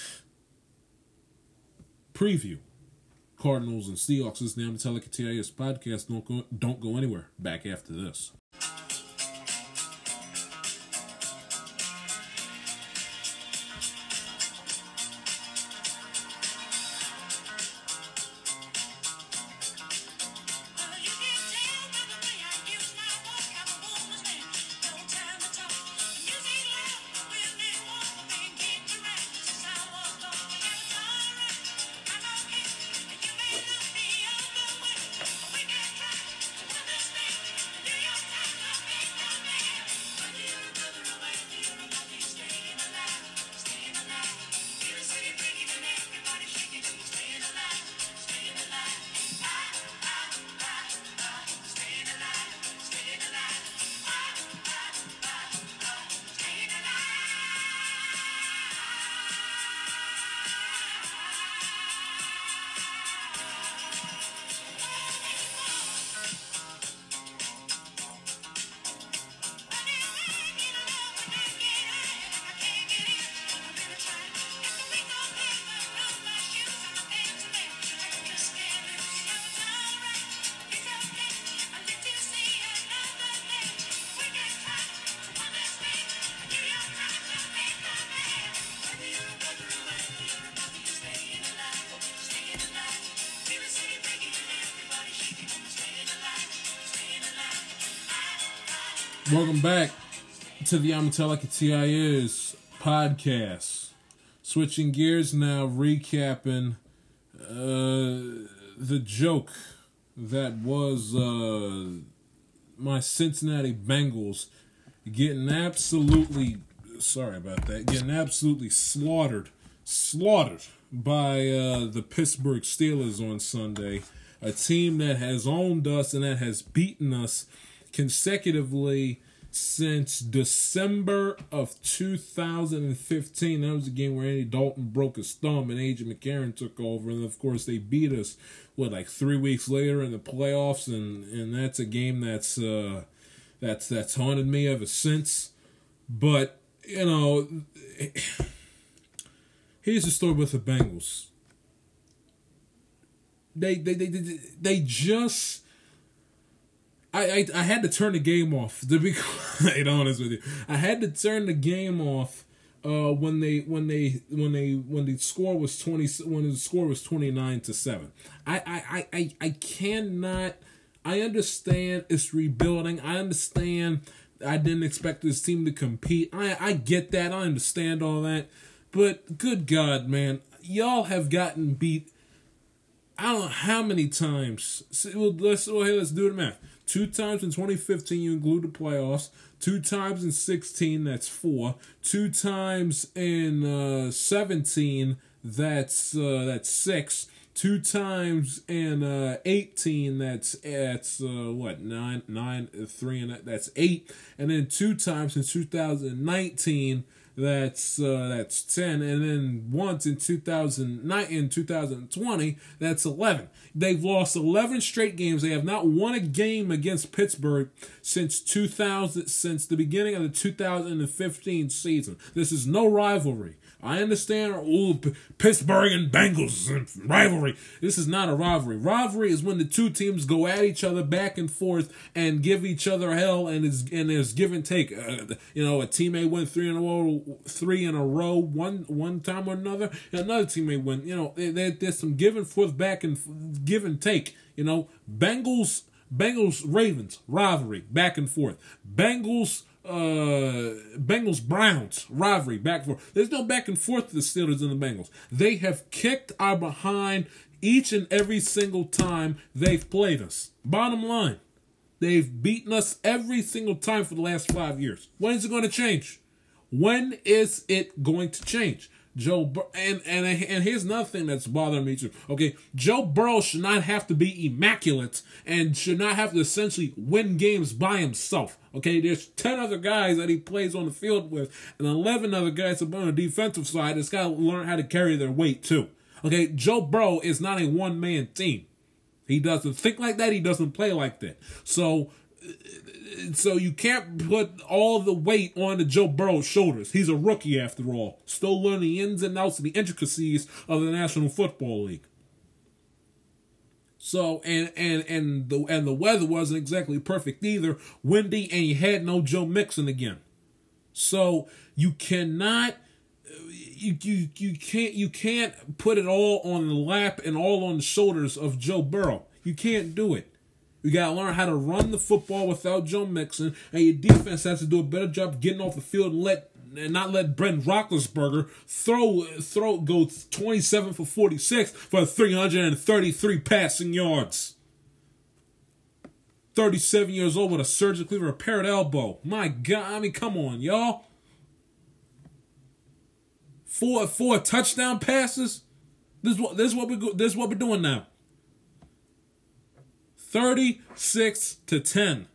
preview Cardinals and Seahawks. This is the Amatelica TIS podcast. Don't go, don't go anywhere. Back after this. Welcome back to the Tell TIS podcast. Switching gears now, recapping uh, the joke that was uh, my Cincinnati Bengals getting absolutely sorry about that, getting absolutely slaughtered, slaughtered by uh, the Pittsburgh Steelers on Sunday. A team that has owned us and that has beaten us consecutively since December of 2015. That was the game where Andy Dalton broke his thumb and AJ McCarron took over. And of course, they beat us, what, like three weeks later in the playoffs. And, and that's a game that's, uh, that's, that's haunted me ever since. But, you know, [sighs] here's the story with the Bengals. They, they, they, they, they just I, I, I had to turn the game off to be [laughs] quite honest with you. I had to turn the game off uh, when they when they when they when the score was twenty when the score was twenty nine to seven. I, I I I cannot. I understand it's rebuilding. I understand. I didn't expect this team to compete. I I get that. I understand all that. But good God, man, y'all have gotten beat. I don't know how many times. Well, let's well, hey, let's do the math. Two times in 2015, you include the playoffs. Two times in 16, that's four. Two times in uh, 17, that's uh, that's six. Two times in uh, 18, that's that's uh, what nine nine three and that's eight. And then two times in 2019 that's uh, that's 10 and then once in 2009 in 2020 that's 11 they've lost 11 straight games. They have not won a game against pittsburgh since 2000 since the beginning of the 2015 season. This is no rivalry I understand, ooh, Pittsburgh and Bengals rivalry. This is not a rivalry. Rivalry is when the two teams go at each other back and forth and give each other hell, and is and there's give and take. Uh, you know, a teammate win three in a row, three in a row, one one time or another. Another teammate win. You know, there, there's some give and forth, back and give and take. You know, Bengals, Bengals, Ravens rivalry, back and forth. Bengals uh, Bengals Browns rivalry back and forth. There's no back and forth to the Steelers and the Bengals. They have kicked our behind each and every single time they've played us. Bottom line, they've beaten us every single time for the last five years. When is it going to change? When is it going to change? Joe Bur- and and and here's another thing that's bothering me too. Okay, Joe Burrow should not have to be immaculate and should not have to essentially win games by himself. Okay, there's ten other guys that he plays on the field with, and eleven other guys on the defensive side that's got to learn how to carry their weight too. Okay, Joe Burrow is not a one man team. He doesn't think like that. He doesn't play like that. So so you can't put all the weight on the Joe Burrow's shoulders. He's a rookie after all, still learning the ins and outs and the intricacies of the National Football League. So and and and the and the weather wasn't exactly perfect either, windy, and you had no Joe Mixon again. So you cannot you, you you can't you can't put it all on the lap and all on the shoulders of Joe Burrow. You can't do it. You got to learn how to run the football without Joe Mixon, and your defense has to do a better job getting off the field and let and not let Brent Roethlisberger throw throw go 27 for 46 for 333 passing yards. 37 years old with a surgically repaired elbow. My God, I mean, come on, y'all. Four four touchdown passes. This is what this is what we go, this is what we're doing now. 36 to 10.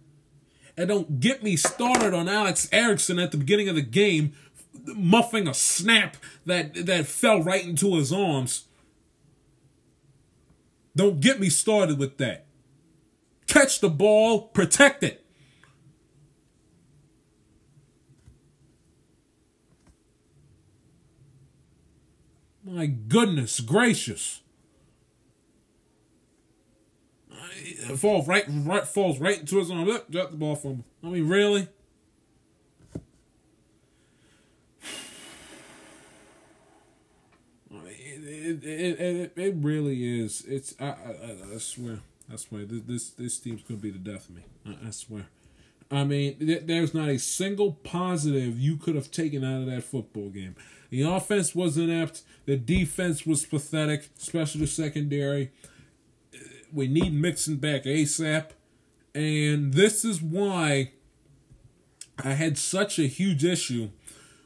And don't get me started on Alex Erickson at the beginning of the game muffing a snap that that fell right into his arms. Don't get me started with that. Catch the ball, protect it. My goodness gracious. It falls right, right, falls right into his arm. Look, drop the ball from him. I mean, really? [sighs] It, it, it, it, really is. It's I, I, I swear. I swear. This this, this team's gonna be the death of me. I, I swear. I mean, there's not a single positive you could have taken out of that football game. The offense was inept. The defense was pathetic, especially the secondary we need Mixon back ASAP. And this is why I had such a huge issue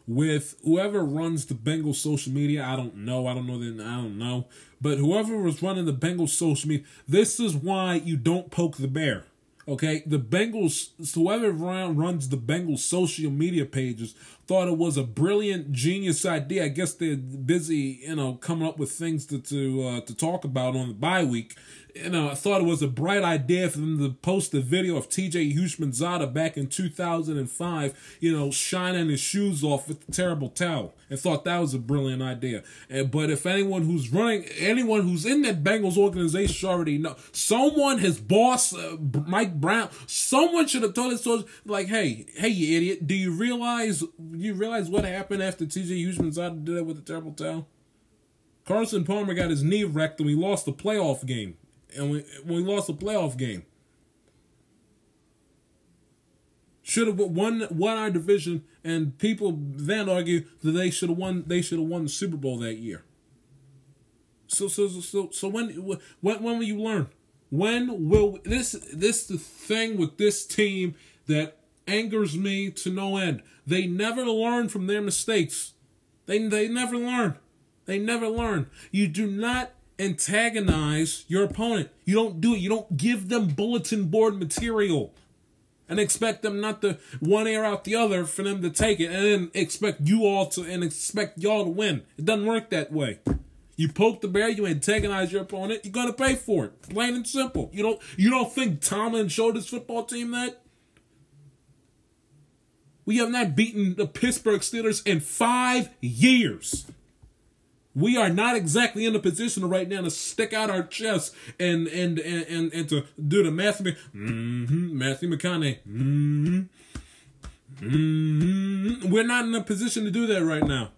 with whoever runs the Bengals social media. I don't know. I don't know. Then I don't know. But whoever was running the Bengals social media, this is why you don't poke the bear. Okay, the Bengals, whoever runs the Bengals social media pages, thought it was a brilliant, genius idea. I guess they're busy, you know, coming up with things to to uh, to talk about on the bye week, you know, I thought it was a bright idea for them to post a video of TJ Houshmandzadeh back in 2005, you know, shining his shoes off with the terrible towel, and thought that was a brilliant idea. And, but if anyone who's running, anyone who's in that Bengals organization already know, someone, his boss, uh, Mike Brown, someone should have told his so, like, hey, hey, you idiot, do you realize, you realize what happened after TJ Houshmandzadeh did that with the terrible towel? Carson Palmer got his knee wrecked and we lost the playoff game and we, we lost a playoff game. Should have won won our division, and people then argue that they should have won. They should have won the Super Bowl that year. So so so so when when when will you learn? When will this this the thing with this team that angers me to no end? They never learn from their mistakes. They they never learn. They never learn. You do not antagonize your opponent. You don't do it. You don't give them bulletin board material and expect them not to one air out the other for them to take it and then expect you all to and expect y'all to win. It doesn't work that way. You poke the bear, you antagonize your opponent, you're gonna pay for it. Plain and simple. You don't you don't think Tomlin showed his football team that? We have not beaten the Pittsburgh Steelers in five years we are not exactly in a position right now to stick out our chests and and and and, and to do the Matthew mm-hmm, Matthew McConaughey. Mm-hmm, mm-hmm. We're not in a position to do that right now.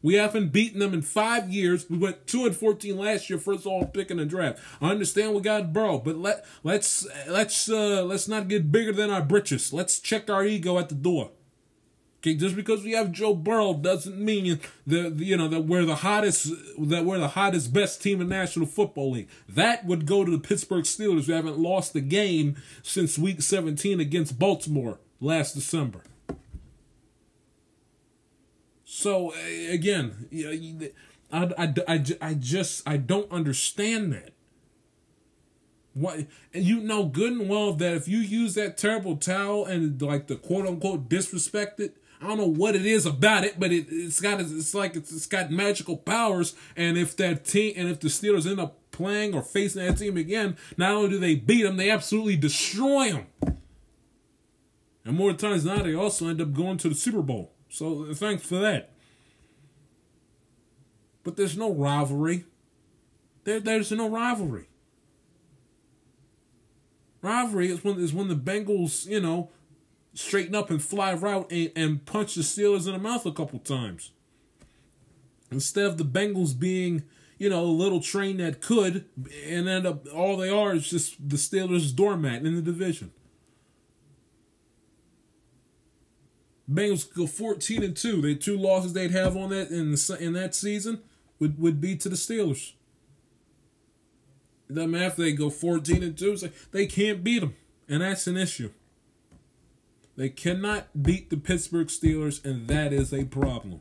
We haven't beaten them in five years. We went two and fourteen last year, first all pick in the draft. I understand we got Burrow, but let let's let's uh, let's not get bigger than our britches. Let's check our ego at the door. Okay, just because we have Joe Burrow doesn't mean that you know that we're the hottest that we're the hottest best team in National Football League. That would go to the Pittsburgh Steelers who haven't lost a game since week 17 against Baltimore last December. So again, I, I, I, I just I don't understand that. What you know good and well that if you use that terrible towel and like the quote unquote disrespect it, I don't know what it is about it, but it, it's got it's like it's, it's got magical powers. And if that team and if the Steelers end up playing or facing that team again, not only do they beat them, they absolutely destroy them. And more times than not, they also end up going to the Super Bowl. So thanks for that. But there's no rivalry. There, there's no rivalry. Rivalry is when is when the Bengals, you know, straighten up and fly right and, and punch the Steelers in the mouth a couple times. Instead of the Bengals being, you know, a little train that could, and end up all they are is just the Steelers' doormat in the division. Bengals go fourteen and two. The two losses they'd have on that in the in that season would would be to the Steelers. Matter if they go fourteen and two. Like they can't beat them, and that's an issue. They cannot beat the Pittsburgh Steelers, and that is a problem.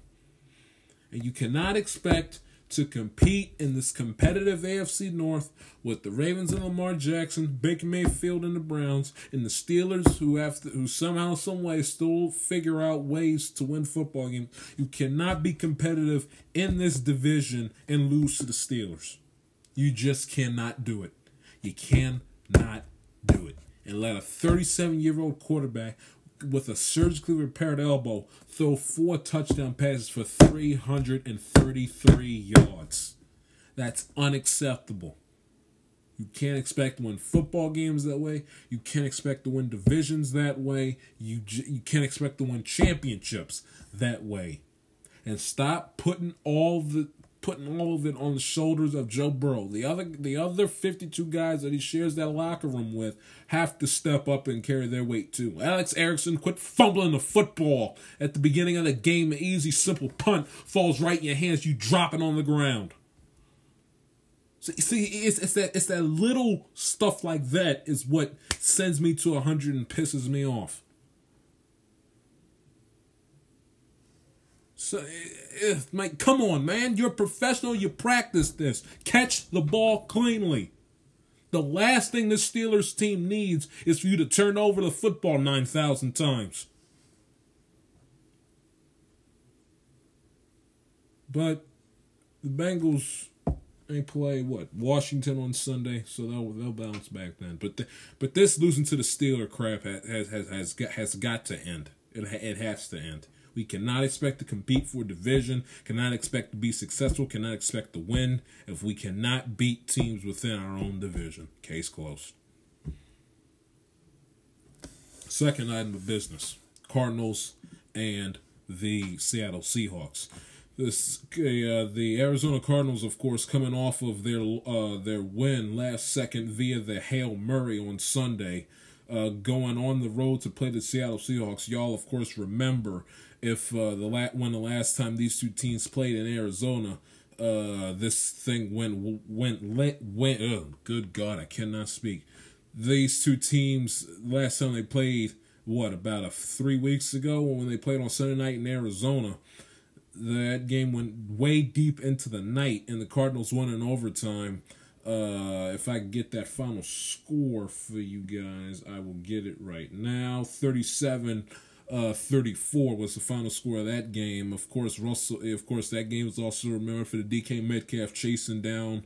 And you cannot expect to compete in this competitive AFC North with the Ravens and Lamar Jackson, Baker Mayfield and the Browns, and the Steelers who have to, who somehow, some way still figure out ways to win football games. You cannot be competitive in this division and lose to the Steelers. You just cannot do it. You cannot do it. And let a 37 year old quarterback with a surgically repaired elbow, throw four touchdown passes for 333 yards. That's unacceptable. You can't expect to win football games that way. You can't expect to win divisions that way. You you can't expect to win championships that way. And stop putting all the putting all of it on the shoulders of Joe Burrow. The other the other 52 guys that he shares that locker room with have to step up and carry their weight too. Alex Erickson, quit fumbling the football at the beginning of the game. An easy, simple punt falls right in your hands. You drop it on the ground. So, see, it's, it's that it's that little stuff like that is what sends me to hundred and pisses me off. So, eh, eh, if, Mike, come on, man. You're professional. You practice this. Catch the ball cleanly. The last thing the Steelers team needs is for you to turn over the football 9,000 times. But the Bengals they play what Washington on Sunday, so they'll they'll bounce back then. But the, but this losing to the Steeler crap has has has got, has got to end. It it has to end. We cannot expect to compete for division, cannot expect to be successful, cannot expect to win if we cannot beat teams within our own division. Case closed. Second item of business Cardinals and the Seattle Seahawks. This uh, the Arizona Cardinals, of course, coming off of their uh, their win last second via the Hail Murray on Sunday, uh, going on the road to play the Seattle Seahawks. Y'all, of course, remember if uh, the la- when the last time these two teams played in Arizona, uh, this thing went went went went. Oh, good God, I cannot speak. These two teams last time they played, what about a three weeks ago when they played on Sunday night in Arizona. That game went way deep into the night, and the Cardinals won in overtime. Uh, if I get that final score for you guys, I will get it right now. 37 uh, 34 was the final score of that game. Of course, Russell. Of course, that game was also remembered for the DK Metcalf chasing down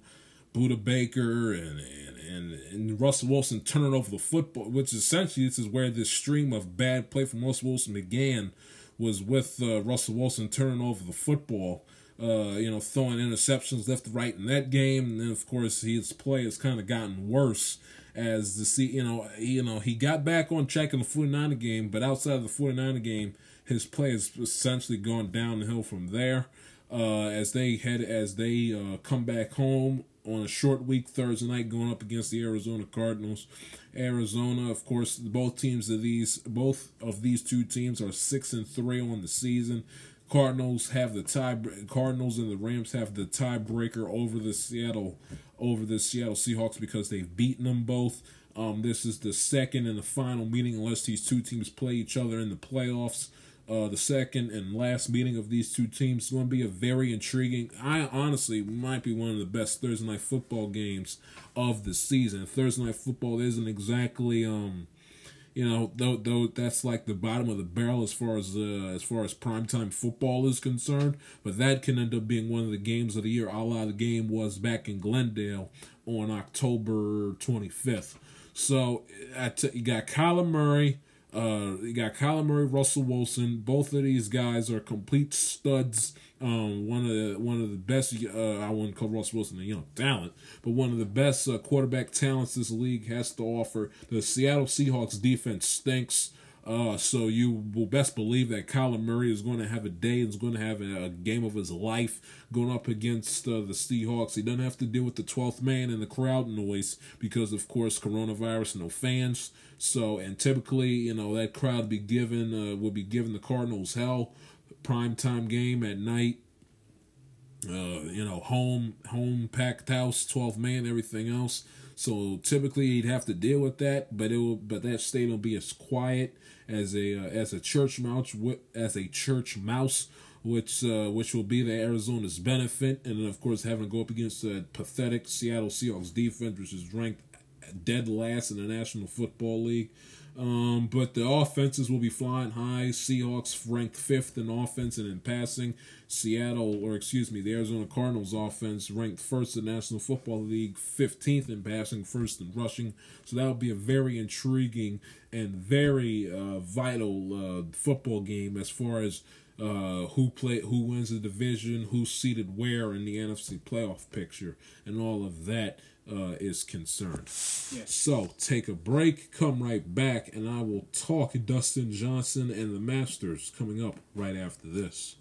Budda Baker and, and and and Russell Wilson turning over the football, which essentially this is where this stream of bad play from Russell Wilson began. Was with uh, Russell Wilson turning over the football. Uh, you know, throwing interceptions left and right in that game, and then of course his play has kind of gotten worse as the see you know you know he got back on track in the 49er game, but outside of the 49er game, his play has essentially gone downhill from there. uh, as they head as they uh, come back home on a short week Thursday night, going up against the Arizona Cardinals. Arizona, of course, both teams of these both of these two teams are six and three on the season. Cardinals have the tie. Cardinals and the Rams have the tiebreaker over the Seattle over the Seattle Seahawks because they've beaten them both. Um, this is the second and the final meeting, unless these two teams play each other in the playoffs. Uh, the second and last meeting of these two teams is going to be a very intriguing. I honestly might be one of the best Thursday night football games of the season. Thursday night football isn't exactly um, you know, though though that's like the bottom of the barrel as far as uh, as far as primetime football is concerned. But that can end up being one of the games of the year, a la the game was back in Glendale on October 25th. So t- you got Kyler Murray, uh, you got Kyler Murray, Russell Wilson. Both of these guys are complete studs. Um, one of the one of the best. Uh, I wouldn't call Russell Wilson a young talent, but one of the best uh, quarterback talents this league has to offer. The Seattle Seahawks defense stinks. Uh, so you will best believe that Kyler Murray is going to have a day. Is going to have a, a, game of his life going up against uh, the Seahawks. He doesn't have to deal with the twelfth man and the crowd noise because, of course, coronavirus, no fans. So, and typically, you know, that crowd be given uh, would be giving the Cardinals hell. Prime time game at night. Uh, you know, home home packed house, twelve man, everything else. So typically he'd have to deal with that, but it will, but that stadium will be as quiet as a uh, as a church mouse as a church mouse, which uh, which will be the Arizona's benefit, and then of course having to go up against a pathetic Seattle Seahawks defense, which is ranked dead last in the National Football League. Um, but the offenses will be flying high. Seahawks ranked fifth in offense and in passing. Seattle, or excuse me, the Arizona Cardinals offense ranked first in the National Football League, 15th in passing, first in rushing. So that will be a very intriguing and very uh, vital uh, football game as far as uh, who play, who wins the division, who's seated where in the NFC playoff picture, and all of that uh, is concerned. Yes. So take a break, come right back, and I will talk Dustin Johnson and the Masters coming up right after this.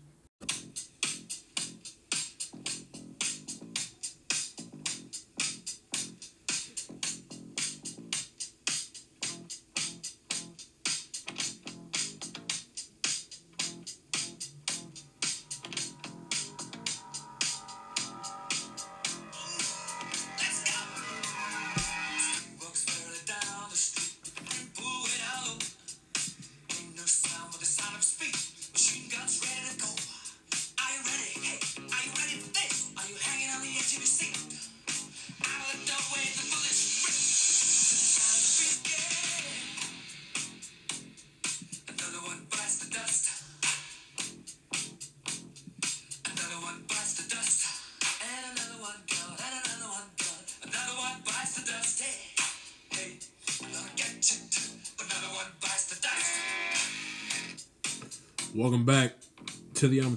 The I'm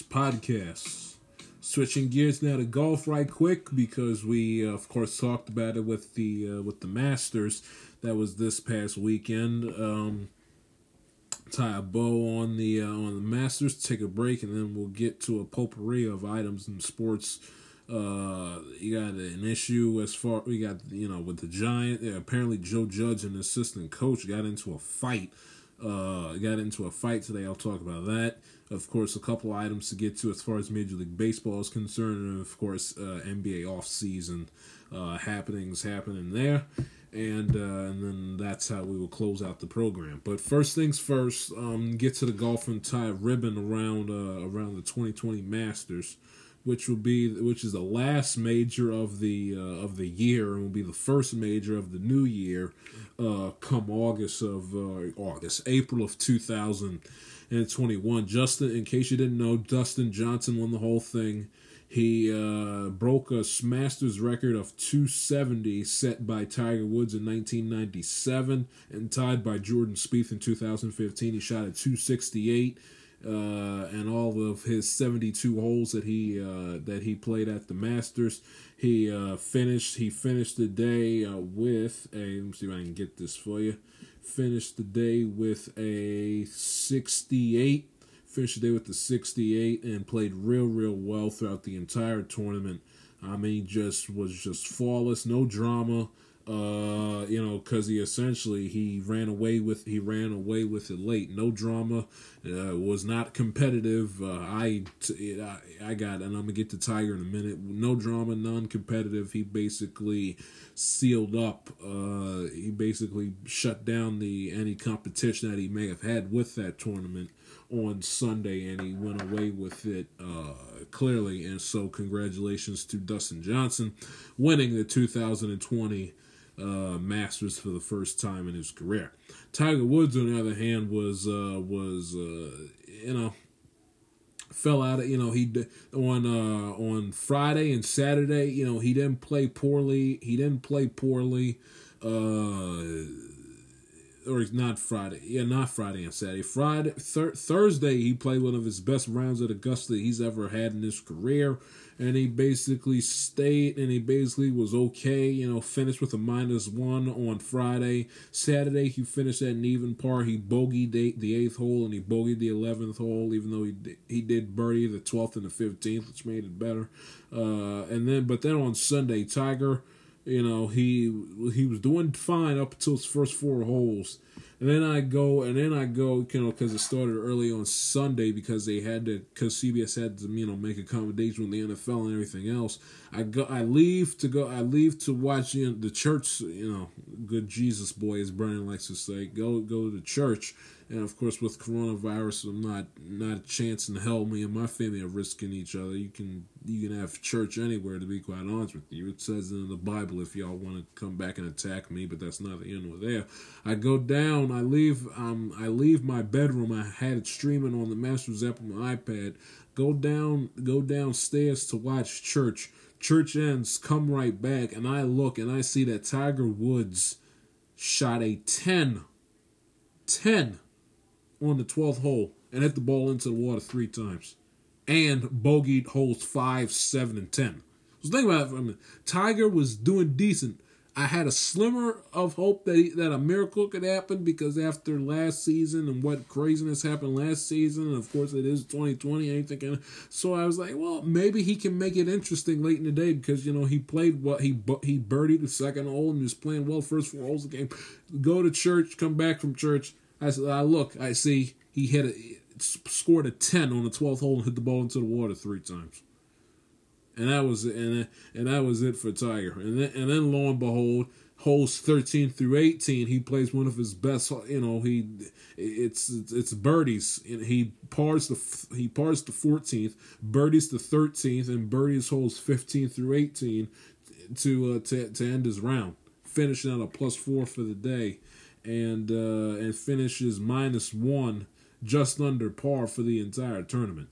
podcast. Switching gears now to golf right quick because we uh, of course talked about it with the uh, with the Masters that was this past weekend. Um, tie a bow on the uh, on the Masters, take a break, and then we'll get to a potpourri of items in sports. Uh, you got an issue as far we got you know with the Giant. apparently, Joe Judge and assistant coach got into a fight uh, got into a fight today. I'll talk about that. Of course, a couple items to get to as far as Major League Baseball is concerned, and of course, uh, NBA offseason uh, happenings happening there. And uh, and then that's how we will close out the program. But first things first, um, get to the golf and tie ribbon around uh, around the 2020 Masters which will be which is the last major of the uh, of the year and will be the first major of the new year uh, come August of uh, August April of 2021 Justin in case you didn't know Dustin Johnson won the whole thing. He uh, broke a Masters record of 270 set by Tiger Woods in 1997 and tied by Jordan Spieth in 2015 he shot at 268 uh, and all of his 72 holes that he uh, that he played at the Masters. He uh, finished he finished the day uh, with a let me see if I can get this for you. Finished the day with a 68 Finished the day with the 68 and played real, real well throughout the entire tournament. I mean, just was just flawless, no drama. Uh, you know, because he essentially he ran away with he ran away with it late. No drama, uh, was not competitive. Uh, I, got and I'm gonna get to Tiger in a minute. No drama, non-competitive. He basically sealed up. Uh, he basically shut down the any competition that he may have had with that tournament on Sunday, and he went away with it uh, clearly. And so, congratulations to Dustin Johnson winning the 2020 uh, Masters for the first time in his career. Tiger Woods, on the other hand, was uh, was uh, you know fell out of you know he on uh on Friday and Saturday you know he didn't play poorly he didn't play poorly uh or not Friday. Yeah, not Friday and Saturday. Friday, thir- Thursday, he played one of his best rounds at Augusta he's ever had in his career, and he basically stayed and he basically was okay. You know, finished with a minus one on Friday. Saturday, he finished at an even par. He bogeyed the, eighth hole and he bogeyed the eleventh hole, even though he did, he did birdie the twelfth and the fifteenth, which made it better. Uh, and then, but then on Sunday, Tiger you know, he he was doing fine up until his first four holes. And then I go, and then I go, you know, because it started early on Sunday because they had to, because CBS had to, you know, make accommodations with the NFL and everything else. I go, I leave to go, I leave to watch you know, the church, you know, good Jesus boy, as Brian likes to say, go go to church and of course, with coronavirus, I'm not not a chance in hell. Me and my family are risking each other. You can you can have church anywhere. To be quite honest with you, it says in the Bible if y'all want to come back and attack me, but that's not the end of there. I go down. I leave. Um, I leave my bedroom. I had it streaming on the Masters app on my iPad. Go down. Go downstairs to watch church. Church ends. Come right back, and I look and I see that Tiger Woods shot a 10 10 on the 12th hole and hit the ball into the water three times. And bogeyed holes 5, 7, and 10. So think about it for a minute. Tiger was doing decent. I had a slimmer of hope that he, that a miracle could happen because after last season and what craziness happened last season, and of course it is 2020, ain't thinking. So I was like, well, maybe he can make it interesting late in the day because you know he played what he he birdied the second hole and was playing well first four holes of the game. Go to church, come back from church, I said, I look, I see he hit a, scored a 10 on the 12th hole and hit the ball into the water three times. And that was and and that was it for Tiger. And then and then lo and behold, holes 13 through 18, he plays one of his best, you know, he it's it's birdies. He pars the he pars the 14th, birdies the 13th and birdies holes 15 through 18 to uh, to to end his round, finishing out a plus 4 for the day and uh, and finishes minus one, just under par for the entire tournament.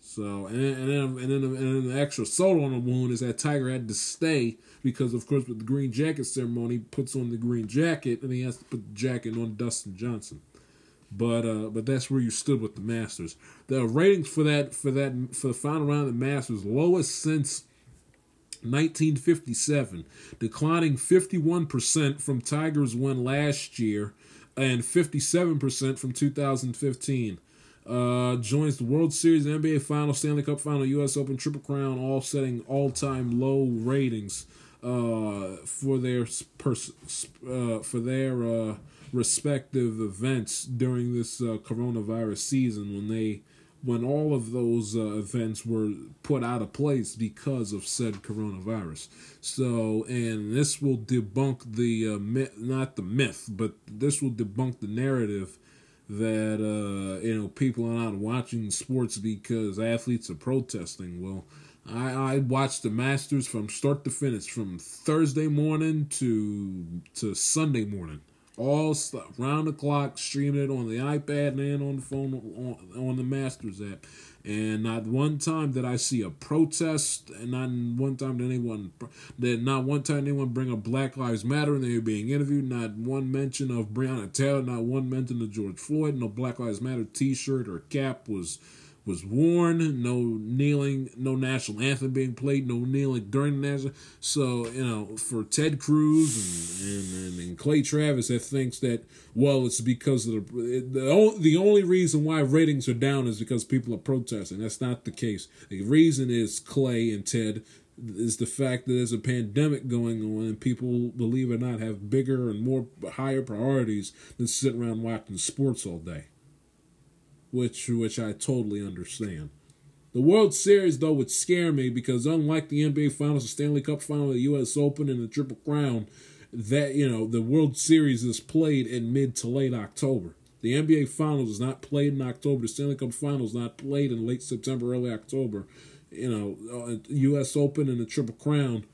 So and and then and then, and the extra salt on the wound is that Tiger had to stay because of course with the green jacket ceremony puts on the green jacket and he has to put the jacket on Dustin Johnson. But uh, but that's where you stood with the Masters. The ratings for that for that for the final round of the Masters lowest since 1957, declining 51% from Tigers' win last year and 57% from 2015. Uh, joins the World Series, NBA Final, Stanley Cup Final, U.S. Open, Triple Crown, all setting all-time low ratings uh, for their pers- uh, for their uh, respective events during this uh, coronavirus season when they when all of those uh, events were put out of place because of said coronavirus. So, and this will debunk the uh, myth, not the myth, but this will debunk the narrative that uh, you know people are not watching sports because athletes are protesting. Well, I, I watched the Masters from start to finish, from Thursday morning to to Sunday morning all stuff round the clock, streaming it on the iPad and on the phone on, on the Masters app. And not one time did I see a protest, and not one time did anyone, did not one time anyone bring up Black Lives Matter and they were being interviewed. Not one mention of Breonna Taylor, not one mention of George Floyd. No Black Lives Matter T-shirt or cap was was worn. No kneeling, no national anthem being played, no kneeling during the national. So you know, for Ted Cruz and and, and, Clay Travis, that thinks that well, it's because of the the the only reason why ratings are down is because people are protesting. That's not the case. The reason is Clay and Ted is the fact that there's a pandemic going on and people, believe it or not, have bigger and more higher priorities than sitting around watching sports all day which which I totally understand. The World Series though would scare me because unlike the NBA Finals, the Stanley Cup Final, the U.S. Open, and the Triple Crown, that you know the World Series is played in mid to late October. The NBA Finals is not played in October. The Stanley Cup Finals not played in late September, early October. You know, U.S. Uh, Open and the Triple Crown.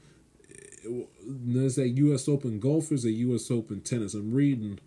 There's that U.S. Open golf. Is a U.S. Open tennis. I'm reading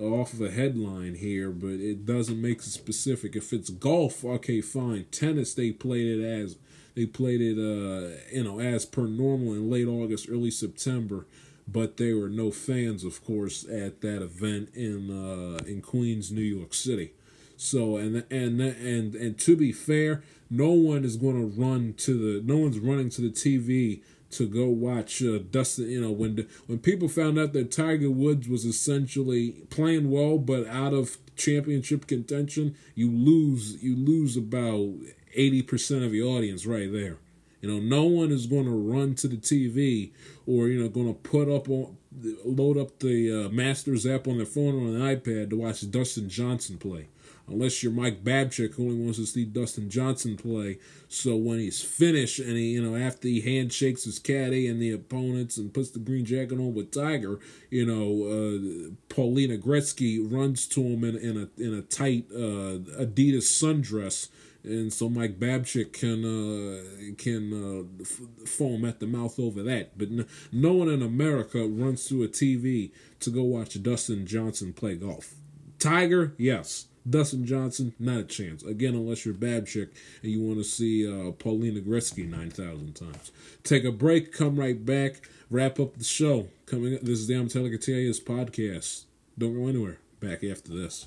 off of a headline here, but it doesn't make it specific. If it's golf, okay, fine. Tennis, they played it as they played it, uh, you know, as per normal in late August, early September. But there were no fans, of course, at that event in uh, in Queens, New York City. So and and and and to be fair, no one is going to run to the no one's running to the TV to go watch uh, Dustin. You know, when the, when people found out that Tiger Woods was essentially playing well but out of championship contention, you lose you lose about eighty percent of your audience right there. You know, no one is going to run to the TV or you know going to put up on load up the uh, Masters app on their phone or on an iPad to watch Dustin Johnson play unless you're Mike Babchick, who only wants to see Dustin Johnson play. So when he's finished and he, you know, after he handshakes his caddy and the opponents and puts the green jacket on with Tiger, you know, uh, Paulina Gretzky runs to him in, in a in a tight uh, Adidas sundress. And so Mike Babchick can uh, can uh, f- foam at the mouth over that, but no, no one in America runs to a TV to go watch Dustin Johnson play golf. Tiger, yes. Dustin Johnson, not a chance. Again, unless you're Babchick and you want to see uh, Paulina Gretzky 9,000 times. Take a break, come right back, wrap up the show. Coming up, this is the I'm podcast. Don't go anywhere. Back after this.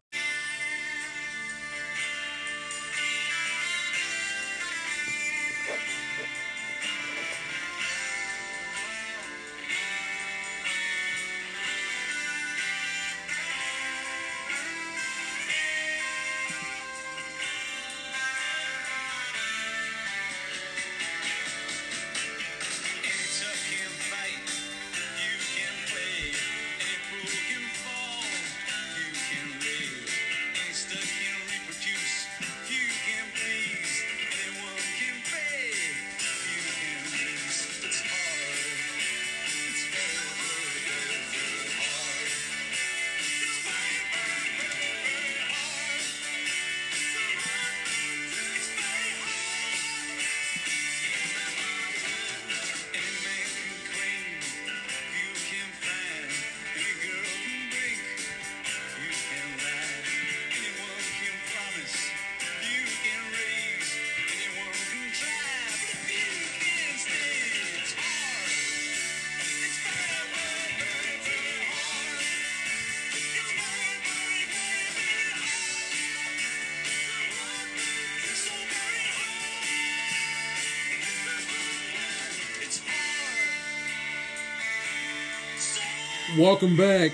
Welcome back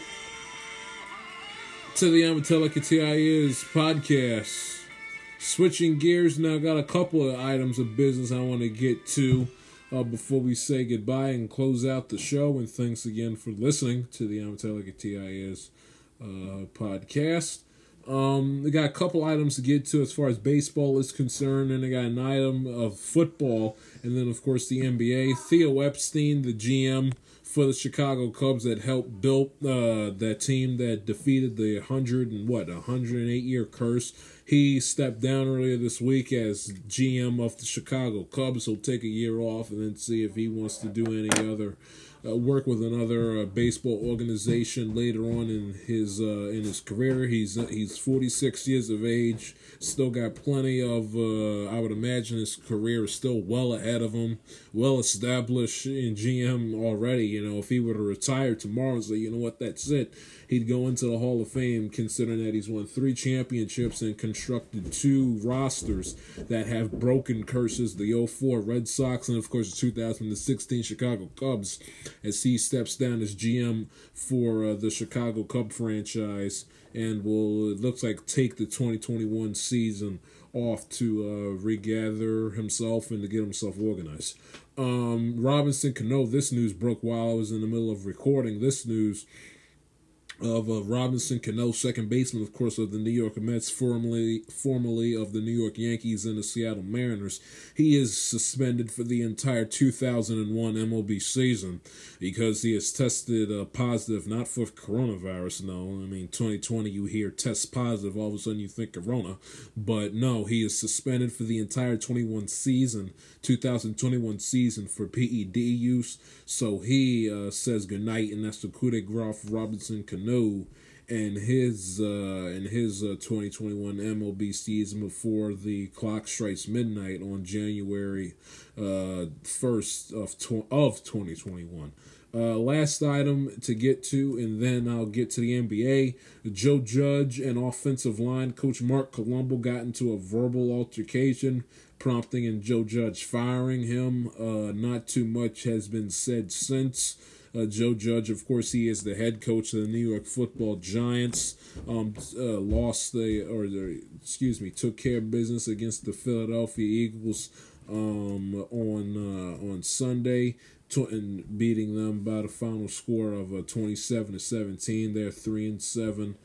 to the Amatelica TIS podcast. Switching gears now, got a couple of items of business I want to get to uh, before we say goodbye and close out the show. And thanks again for listening to the Amatelica TIS uh, podcast. Um, got a couple items to get to as far as baseball is concerned, and they got an item of football, and then of course the NBA. Theo Epstein, the GM for the Chicago Cubs that helped build uh, that team that defeated the hundred and what hundred and eight year curse. He stepped down earlier this week as GM of the Chicago Cubs. He'll take a year off and then see if he wants to do any other uh, work with another uh, baseball organization later on in his uh, in his career. He's uh, he's 46 years of age. Still got plenty of. Uh, I would imagine his career is still well ahead of him. Well established in GM already. You know, if he were to retire tomorrow and say, you know what, that's it. He'd go into the Hall of Fame, considering that he's won three championships and constructed two rosters that have broken curses the 04 Red Sox and, of course, the 2016 Chicago Cubs, as he steps down as GM for uh, the Chicago Cub franchise and will, it looks like, take the 2021 season off to uh, regather himself and to get himself organized. Um, Robinson Cano, this news broke while I was in the middle of recording this news of uh, Robinson Cano, second baseman, of course, of the New York Mets, formerly formerly of the New York Yankees and the Seattle Mariners. He is suspended for the entire 2001 MLB season because he has tested uh, positive, not for coronavirus. No, I mean 2020, you hear test positive, all of a sudden you think corona, but no, he is suspended for the entire 21 season, 2021 season for PED use. So he uh, says goodnight, and that's the coup de grace Robinson Cano know in his uh, his uh, 2021 MLB season before the clock strikes midnight on January uh, 1st of tw- of 2021. Uh, last item to get to, and then I'll get to the NBA. Joe Judge and offensive line coach Marc Colombo got into a verbal altercation, prompting in Joe Judge firing him. Uh, not too much has been said since. Uh, Joe Judge, of course, he is the head coach of the New York Football Giants. Um, uh, lost the or the, excuse me, took care of business against the Philadelphia Eagles um, on uh, on Sunday, and beating them by the final score of uh, twenty seven to seventeen. They're three and seven.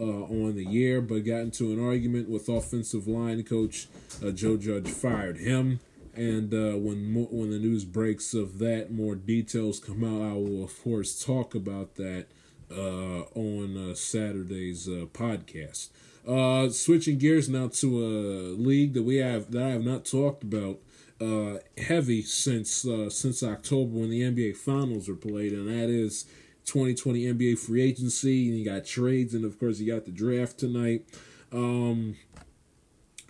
Uh, on the year, but got into an argument with offensive line coach uh, Joe Judge, fired him. And uh, when when the news breaks of that, more details come out. I will of course talk about that uh, on uh, Saturday's uh, podcast. Switching gears now to a league that we have that I have not talked about heavy since since October when the NBA Finals were played, and that is 2020 NBA free agency. And you got trades, and of course you got the draft tonight. Um,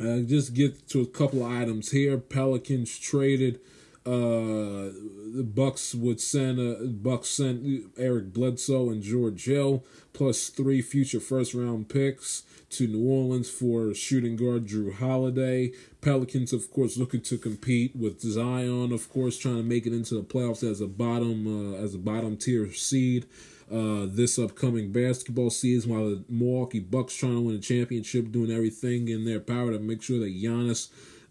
uh, just get to a couple of items here. Pelicans traded. Uh, the Bucks would send uh, Bucks sent Eric Bledsoe and George Hill plus three future first round picks to New Orleans for shooting guard Jrue Holiday. Pelicans, of course, looking to compete with Zion, of course, trying to make it into the playoffs as a bottom uh, as a bottom tier seed uh, this upcoming basketball season while the Milwaukee Bucks trying to win a championship, doing everything in their power to make sure that Giannis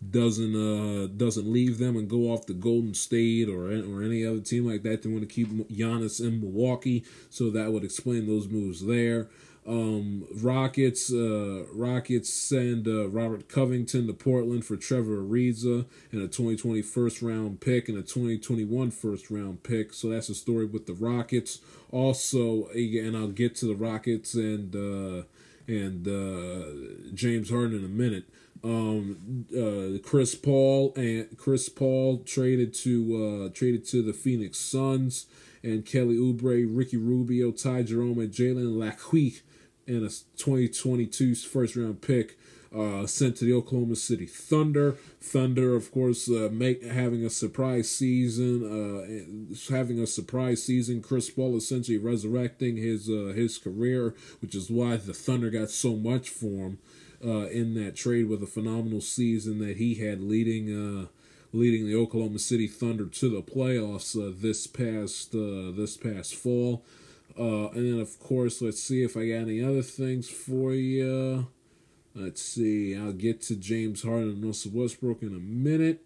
doesn't uh doesn't leave them and go off to Golden State or or any other team like that. They want to keep Giannis in Milwaukee, so that would explain those moves there. Um, Rockets uh, Rockets send uh, Robert Covington to Portland for Trevor Ariza and a 2020 first round pick and a 2021 first round pick. So that's the story with the Rockets. Also, and I'll get to the Rockets and uh, and uh, James Harden in a minute. Um, uh, Chris Paul and Chris Paul traded to uh, traded to the Phoenix Suns and Kelly Oubre, Ricky Rubio, Ty Jerome, and Jalen Lecque and a 2022 first round pick uh, sent to the Oklahoma City Thunder. Thunder, of course, uh, make having a surprise season, uh, having a surprise season. Chris Paul essentially resurrecting his uh, his career, which is why the Thunder got so much for him uh, in that trade with a phenomenal season that he had leading uh, leading the Oklahoma City Thunder to the playoffs uh, this past uh, this past fall. Uh, and then, of course, let's see if I got any other things for you. Let's see. I'll get to James Harden and Russell Westbrook in a minute.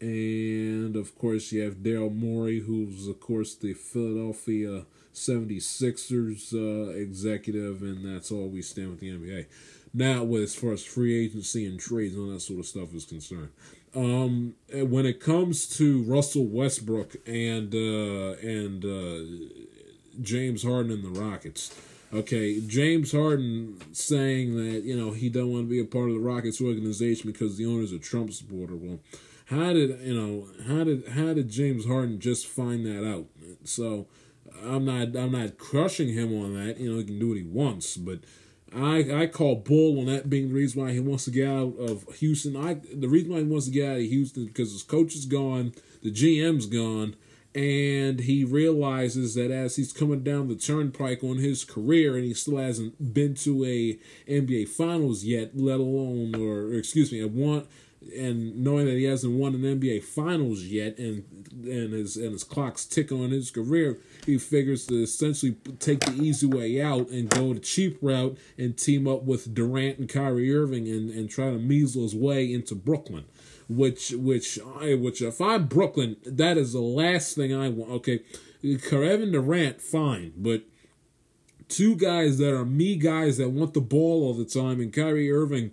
And, of course, you have Daryl Morey, who's, of course, the Philadelphia 76ers uh, executive, and that's all we stand with the NBA. Now, as far as free agency and trades and all that sort of stuff is concerned. Um, when it comes to Russell Westbrook and uh, and uh, James Harden and the Rockets. Okay, James Harden saying that you know he don't want to be a part of the Rockets organization because the owner's a Trump supporter. Well, how did you know how did how did James Harden just find that out? So I'm not I'm not crushing him on that. You know he can do what he wants, but I I call bull on that being the reason why he wants to get out of Houston. I the reason why he wants to get out of Houston because his coach is gone, the GM's gone, and he realizes that as he's coming down the turnpike on his career and he still hasn't been to a NBA finals yet let alone or, or excuse me one and knowing that he hasn't won an NBA finals yet and and his and his clock's ticking on his career he figures to essentially take the easy way out and go the cheap route and team up with Durant and Kyrie Irving and, and try to measle his way into Brooklyn which which I which if I'm Brooklyn, that is the last thing I want. Okay, Kevin Durant, fine, but two guys that are me guys that want the ball all the time, and Kyrie Irving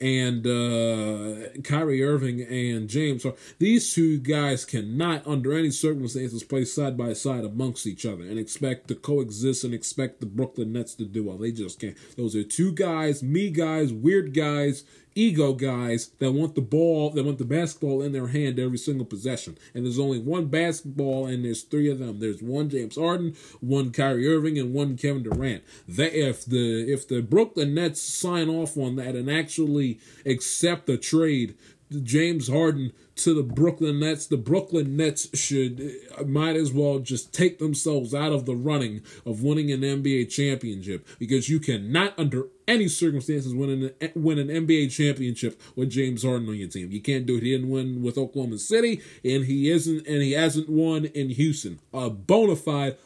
and uh, Kyrie Irving and James. So these two guys cannot, under any circumstances, play side by side amongst each other and expect to coexist and expect the Brooklyn Nets to do well. They just can't. Those are two guys, me guys, weird guys, ego guys that want the ball, that want the basketball in their hand every single possession. And there's only one basketball, and there's three of them. There's one James Harden, one Kyrie Irving, and one Kevin Durant. That if the if the Brooklyn Nets sign off on that and actually accept the trade James Harden to the Brooklyn Nets. The Brooklyn Nets should uh, might as well just take themselves out of the running of winning an NBA championship because you cannot under any circumstances win an win an NBA championship with James Harden on your team. You can't do it. He didn't win with Oklahoma City, and he isn't, and he hasn't won in Houston. A bona fide,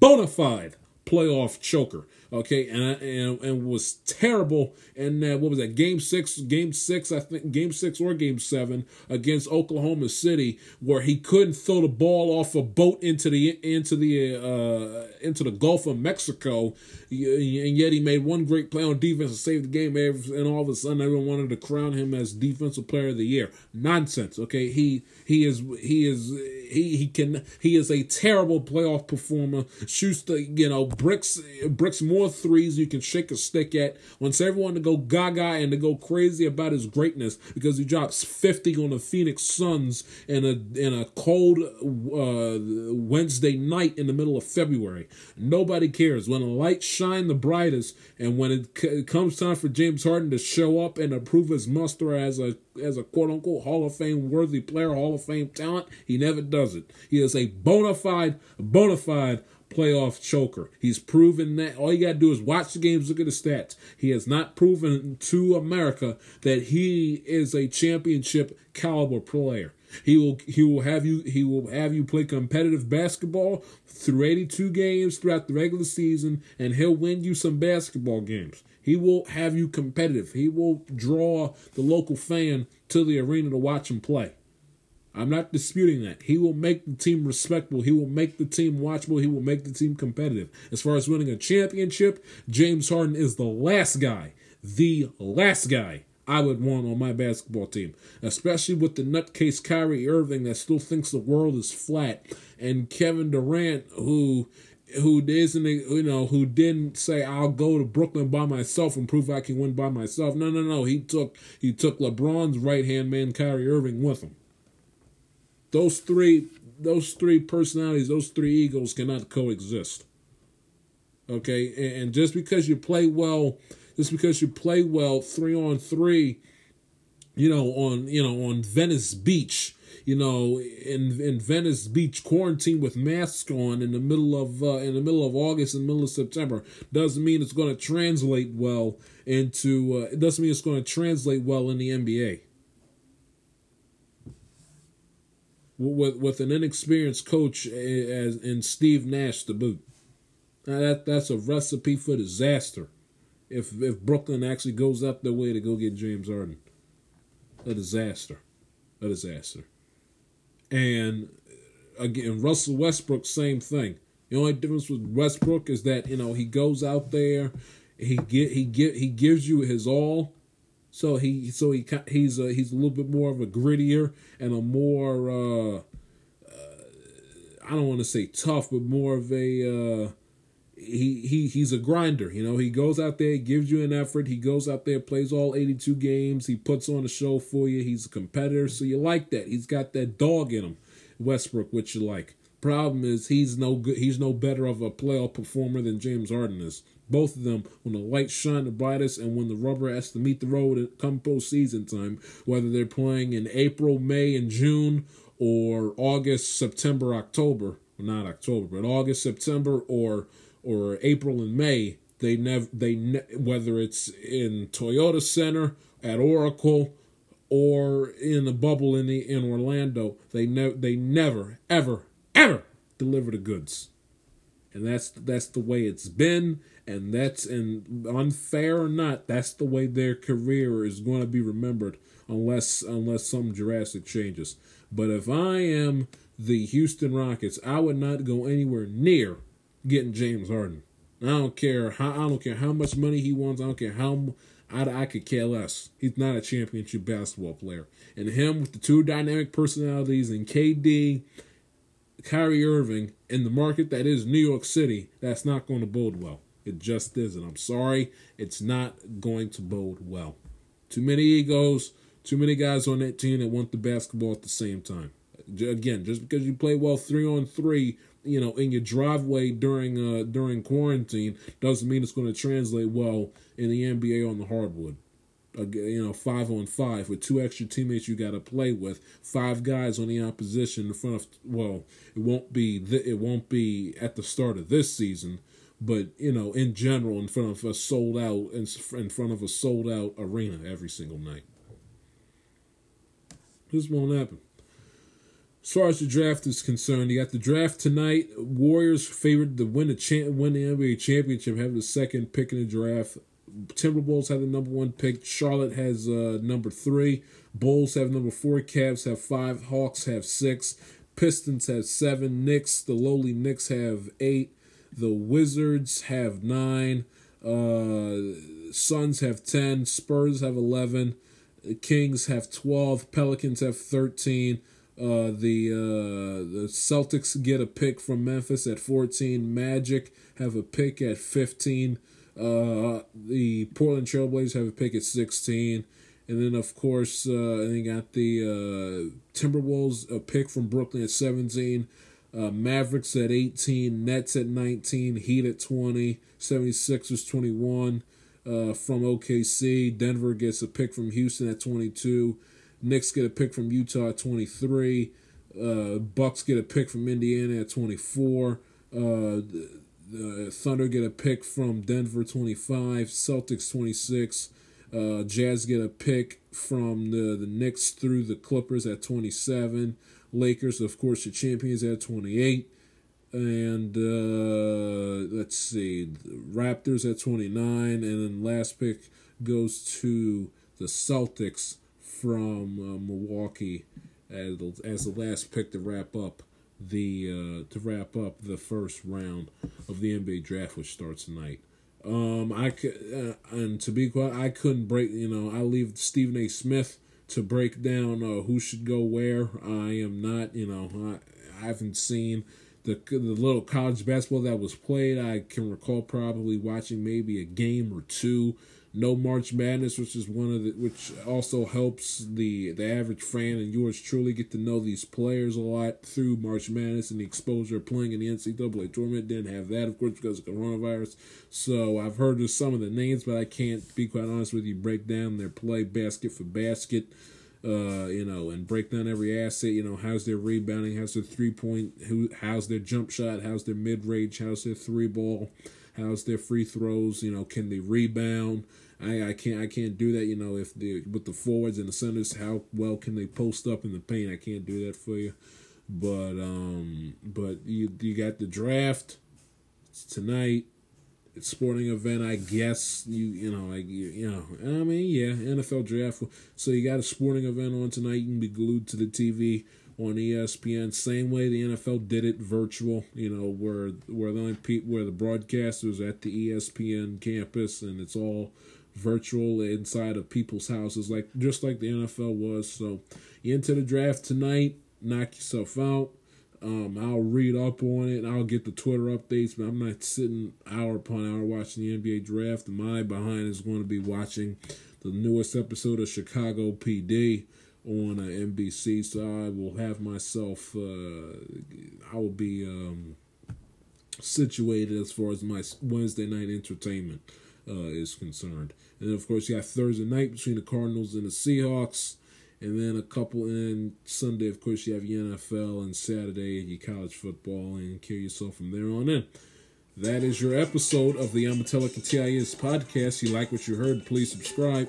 bona fide playoff choker. Okay, and and and was terrible. And what was that? Game six, game six, I think, game six or game seven against Oklahoma City, where he couldn't throw the ball off a boat into the into the uh, into the Gulf of Mexico, and yet he made one great play on defense and saved the game. And all of a sudden, everyone wanted to crown him as defensive player of the year. Nonsense. Okay, he he is he is he he can he is a terrible playoff performer. Shoots the you know bricks bricks more threes you can shake a stick at. Wants everyone to go gaga and to go crazy about his greatness because he drops fifty on the Phoenix Suns in a in a cold uh, Wednesday night in the middle of February. Nobody cares when the lights shine the brightest, and when it, c- comes time for James Harden to show up and to prove his muster as a as a quote unquote Hall of Fame worthy player, Hall of Fame talent, he never does it. He is a bona fide, bona fide playoff choker. He's proven that all you got to do is watch the games, look at the stats. He has not proven to America that he is a championship caliber player. He will he will have you he will have you play competitive basketball through 82 games throughout the regular season and he'll win you some basketball games. He will have you competitive. He will draw the local fan to the arena to watch him play. I'm not disputing that. He will make the team respectable. He will make the team watchable. He will make the team competitive. As far as winning a championship, James Harden is the last guy, the last guy I would want on my basketball team, especially with the nutcase Kyrie Irving that still thinks the world is flat, and Kevin Durant who who isn't you know who didn't say I'll go to Brooklyn by myself and prove I can win by myself. No, no, no. He took he took LeBron's right hand man Kyrie Irving with him. Those three those three personalities, those three egos cannot coexist. Okay, and just because you play well, just because you play well three on three, you know on you know on Venice Beach you know, in in Venice Beach quarantine with masks on in the middle of uh, in the middle of August and middle of September doesn't mean it's going to translate well into. Uh, it doesn't mean it's going to translate well in the NBA. With with an inexperienced coach as in Steve Nash to boot, now that that's a recipe for disaster. If if Brooklyn actually goes up their way to go get James Harden, a disaster, a disaster. And again, Russell Westbrook, same thing. The only difference with Westbrook is that you know he goes out there, he get he get he gives you his all. So he so he he's a, he's a little bit more of a grittier and a more uh, uh, I don't want to say tough, but more of a uh, he he he's a grinder. You know, he goes out there, gives you an effort. He goes out there, plays all 82 games. He puts on a show for you. He's a competitor, so you like that. He's got that dog in him, Westbrook, which you like. Problem is, he's no good. He's no better of a playoff performer than James Harden is. Both of them, when the lights shine the brightest and when the rubber has to meet the road come postseason time, whether they're playing in April, May, and June, or August, September, October, not October, but August, September, or or April and May, they never they ne- whether it's in Toyota Center at Oracle or in the bubble in the in Orlando, they never they never ever ever deliver the goods, and that's that's the way it's been, and that's and unfair or not, that's the way their career is going to be remembered unless unless some drastic changes. But if I am the Houston Rockets, I would not go anywhere near getting James Harden. I don't care how I don't care how much money he wants. I don't care how I, I could care less. He's not a championship basketball player. And him with the two dynamic personalities and KD, Kyrie Irving in the market that is New York City, that's not going to bode well. It just isn't. I'm sorry. It's not going to bode well. Too many egos, too many guys on that team that want the basketball at the same time. Again, just because you play well three on three, you know, in your driveway during uh during quarantine doesn't mean it's going to translate well in the NBA on the hardwood. Uh, you know, five on five with two extra teammates you got to play with, five guys on the opposition in front of. Well, it won't be th- it won't be at the start of this season, but you know, in general, in front of a sold out in, in front of a sold out arena every single night. This won't happen. As far as the draft is concerned, you got the draft tonight. Warriors favored to win the cha- win the NBA championship, have the second pick in the draft. Timberwolves have the number one pick. Charlotte has uh, number three. Bulls have number four. Cavs have five. Hawks have six. Pistons have seven. Knicks, the lowly Knicks have eight. The Wizards have nine. Uh, Suns have ten. Spurs have eleven. Kings have twelve. Pelicans have thirteen. Uh, the uh, the Celtics get a pick from Memphis at 14. Magic have a pick at 15. Uh, the Portland Trailblazers have a pick at 16. And then, of course, uh, they got the uh, Timberwolves a pick from Brooklyn at 17. Uh, Mavericks at 18. Nets at 19. Heat at 20. 76ers 21 uh, from OKC. Denver gets a pick from Houston at 22. Knicks get a pick from Utah at 23. Uh, Bucks get a pick from Indiana at 24. Uh, the, the Thunder get a pick from Denver 25. Celtics 26. Uh, Jazz get a pick from the, the Knicks through the Clippers at 27. Lakers, of course, the champions at 28. And uh, let's see, Raptors at 29. And then last pick goes to the Celtics from uh, Milwaukee as the, as the last pick to wrap up the uh, to wrap up the first round of the NBA draft, which starts tonight. Um, I could, uh, and to be quiet, I couldn't break. You know, I leave Stephen A. Smith to break down uh, who should go where. I am not. You know, I, I haven't seen the the little college basketball that was played. I can recall probably watching maybe a game or two no March Madness, which is one of the which also helps the the average fan and yours truly get to know these players a lot through March Madness and the exposure of playing in the NCAA tournament. Didn't have that, of course, because of coronavirus. So I've heard of some of the names, but I can't be quite honest with you. Break down their play basket for basket. Uh, you know, and break down every asset. You know, how's their rebounding? How's their three point? Who? How's their jump shot? How's their mid range? How's their three ball? How's their free throws? You know, can they rebound? I, I can't I can't do that. You know, if the with the forwards and the centers, how well can they post up in the paint? I can't do that for you. But um, but you you got the draft tonight. It's sporting event, I guess. You you know like you, you know I mean yeah NFL draft. So you got a sporting event on tonight. You can be glued to the TV on ESPN. Same way the NFL did it virtual. You know where where the only pe- where the broadcasters at the ESPN campus and it's all virtual inside of people's houses, like just like the NFL was. So you into the draft tonight, knock yourself out. Um, I'll read up on it. I'll get the Twitter updates, but I'm not sitting hour upon hour watching the NBA draft. My behind is going to be watching the newest episode of Chicago PD on uh, NBC. So I will have myself. Uh, I will be um, situated as far as my Wednesday night entertainment uh, is concerned. And then, of course, you have Thursday night between the Cardinals and the Seahawks. And then a couple, and Sunday, of course, you have your NFL, and Saturday, your college football, and kill yourself from there on in. That is your episode of the Amatelic and TIS podcast. You like what you heard, please subscribe.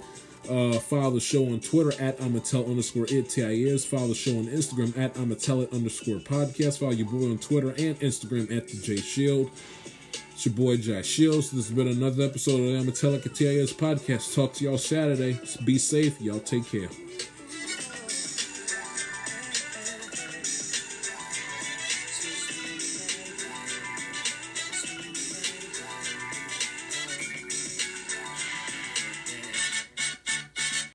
Uh, follow the show on Twitter at Amatel underscore it TIS. Follow the show on Instagram at Amatell underscore podcast. Follow your boy on Twitter and Instagram at the J Shield. It's your boy Jai Shields. This has been another episode of the Amatelic and TIS podcast. Talk to y'all Saturday. Be safe. Y'all take care.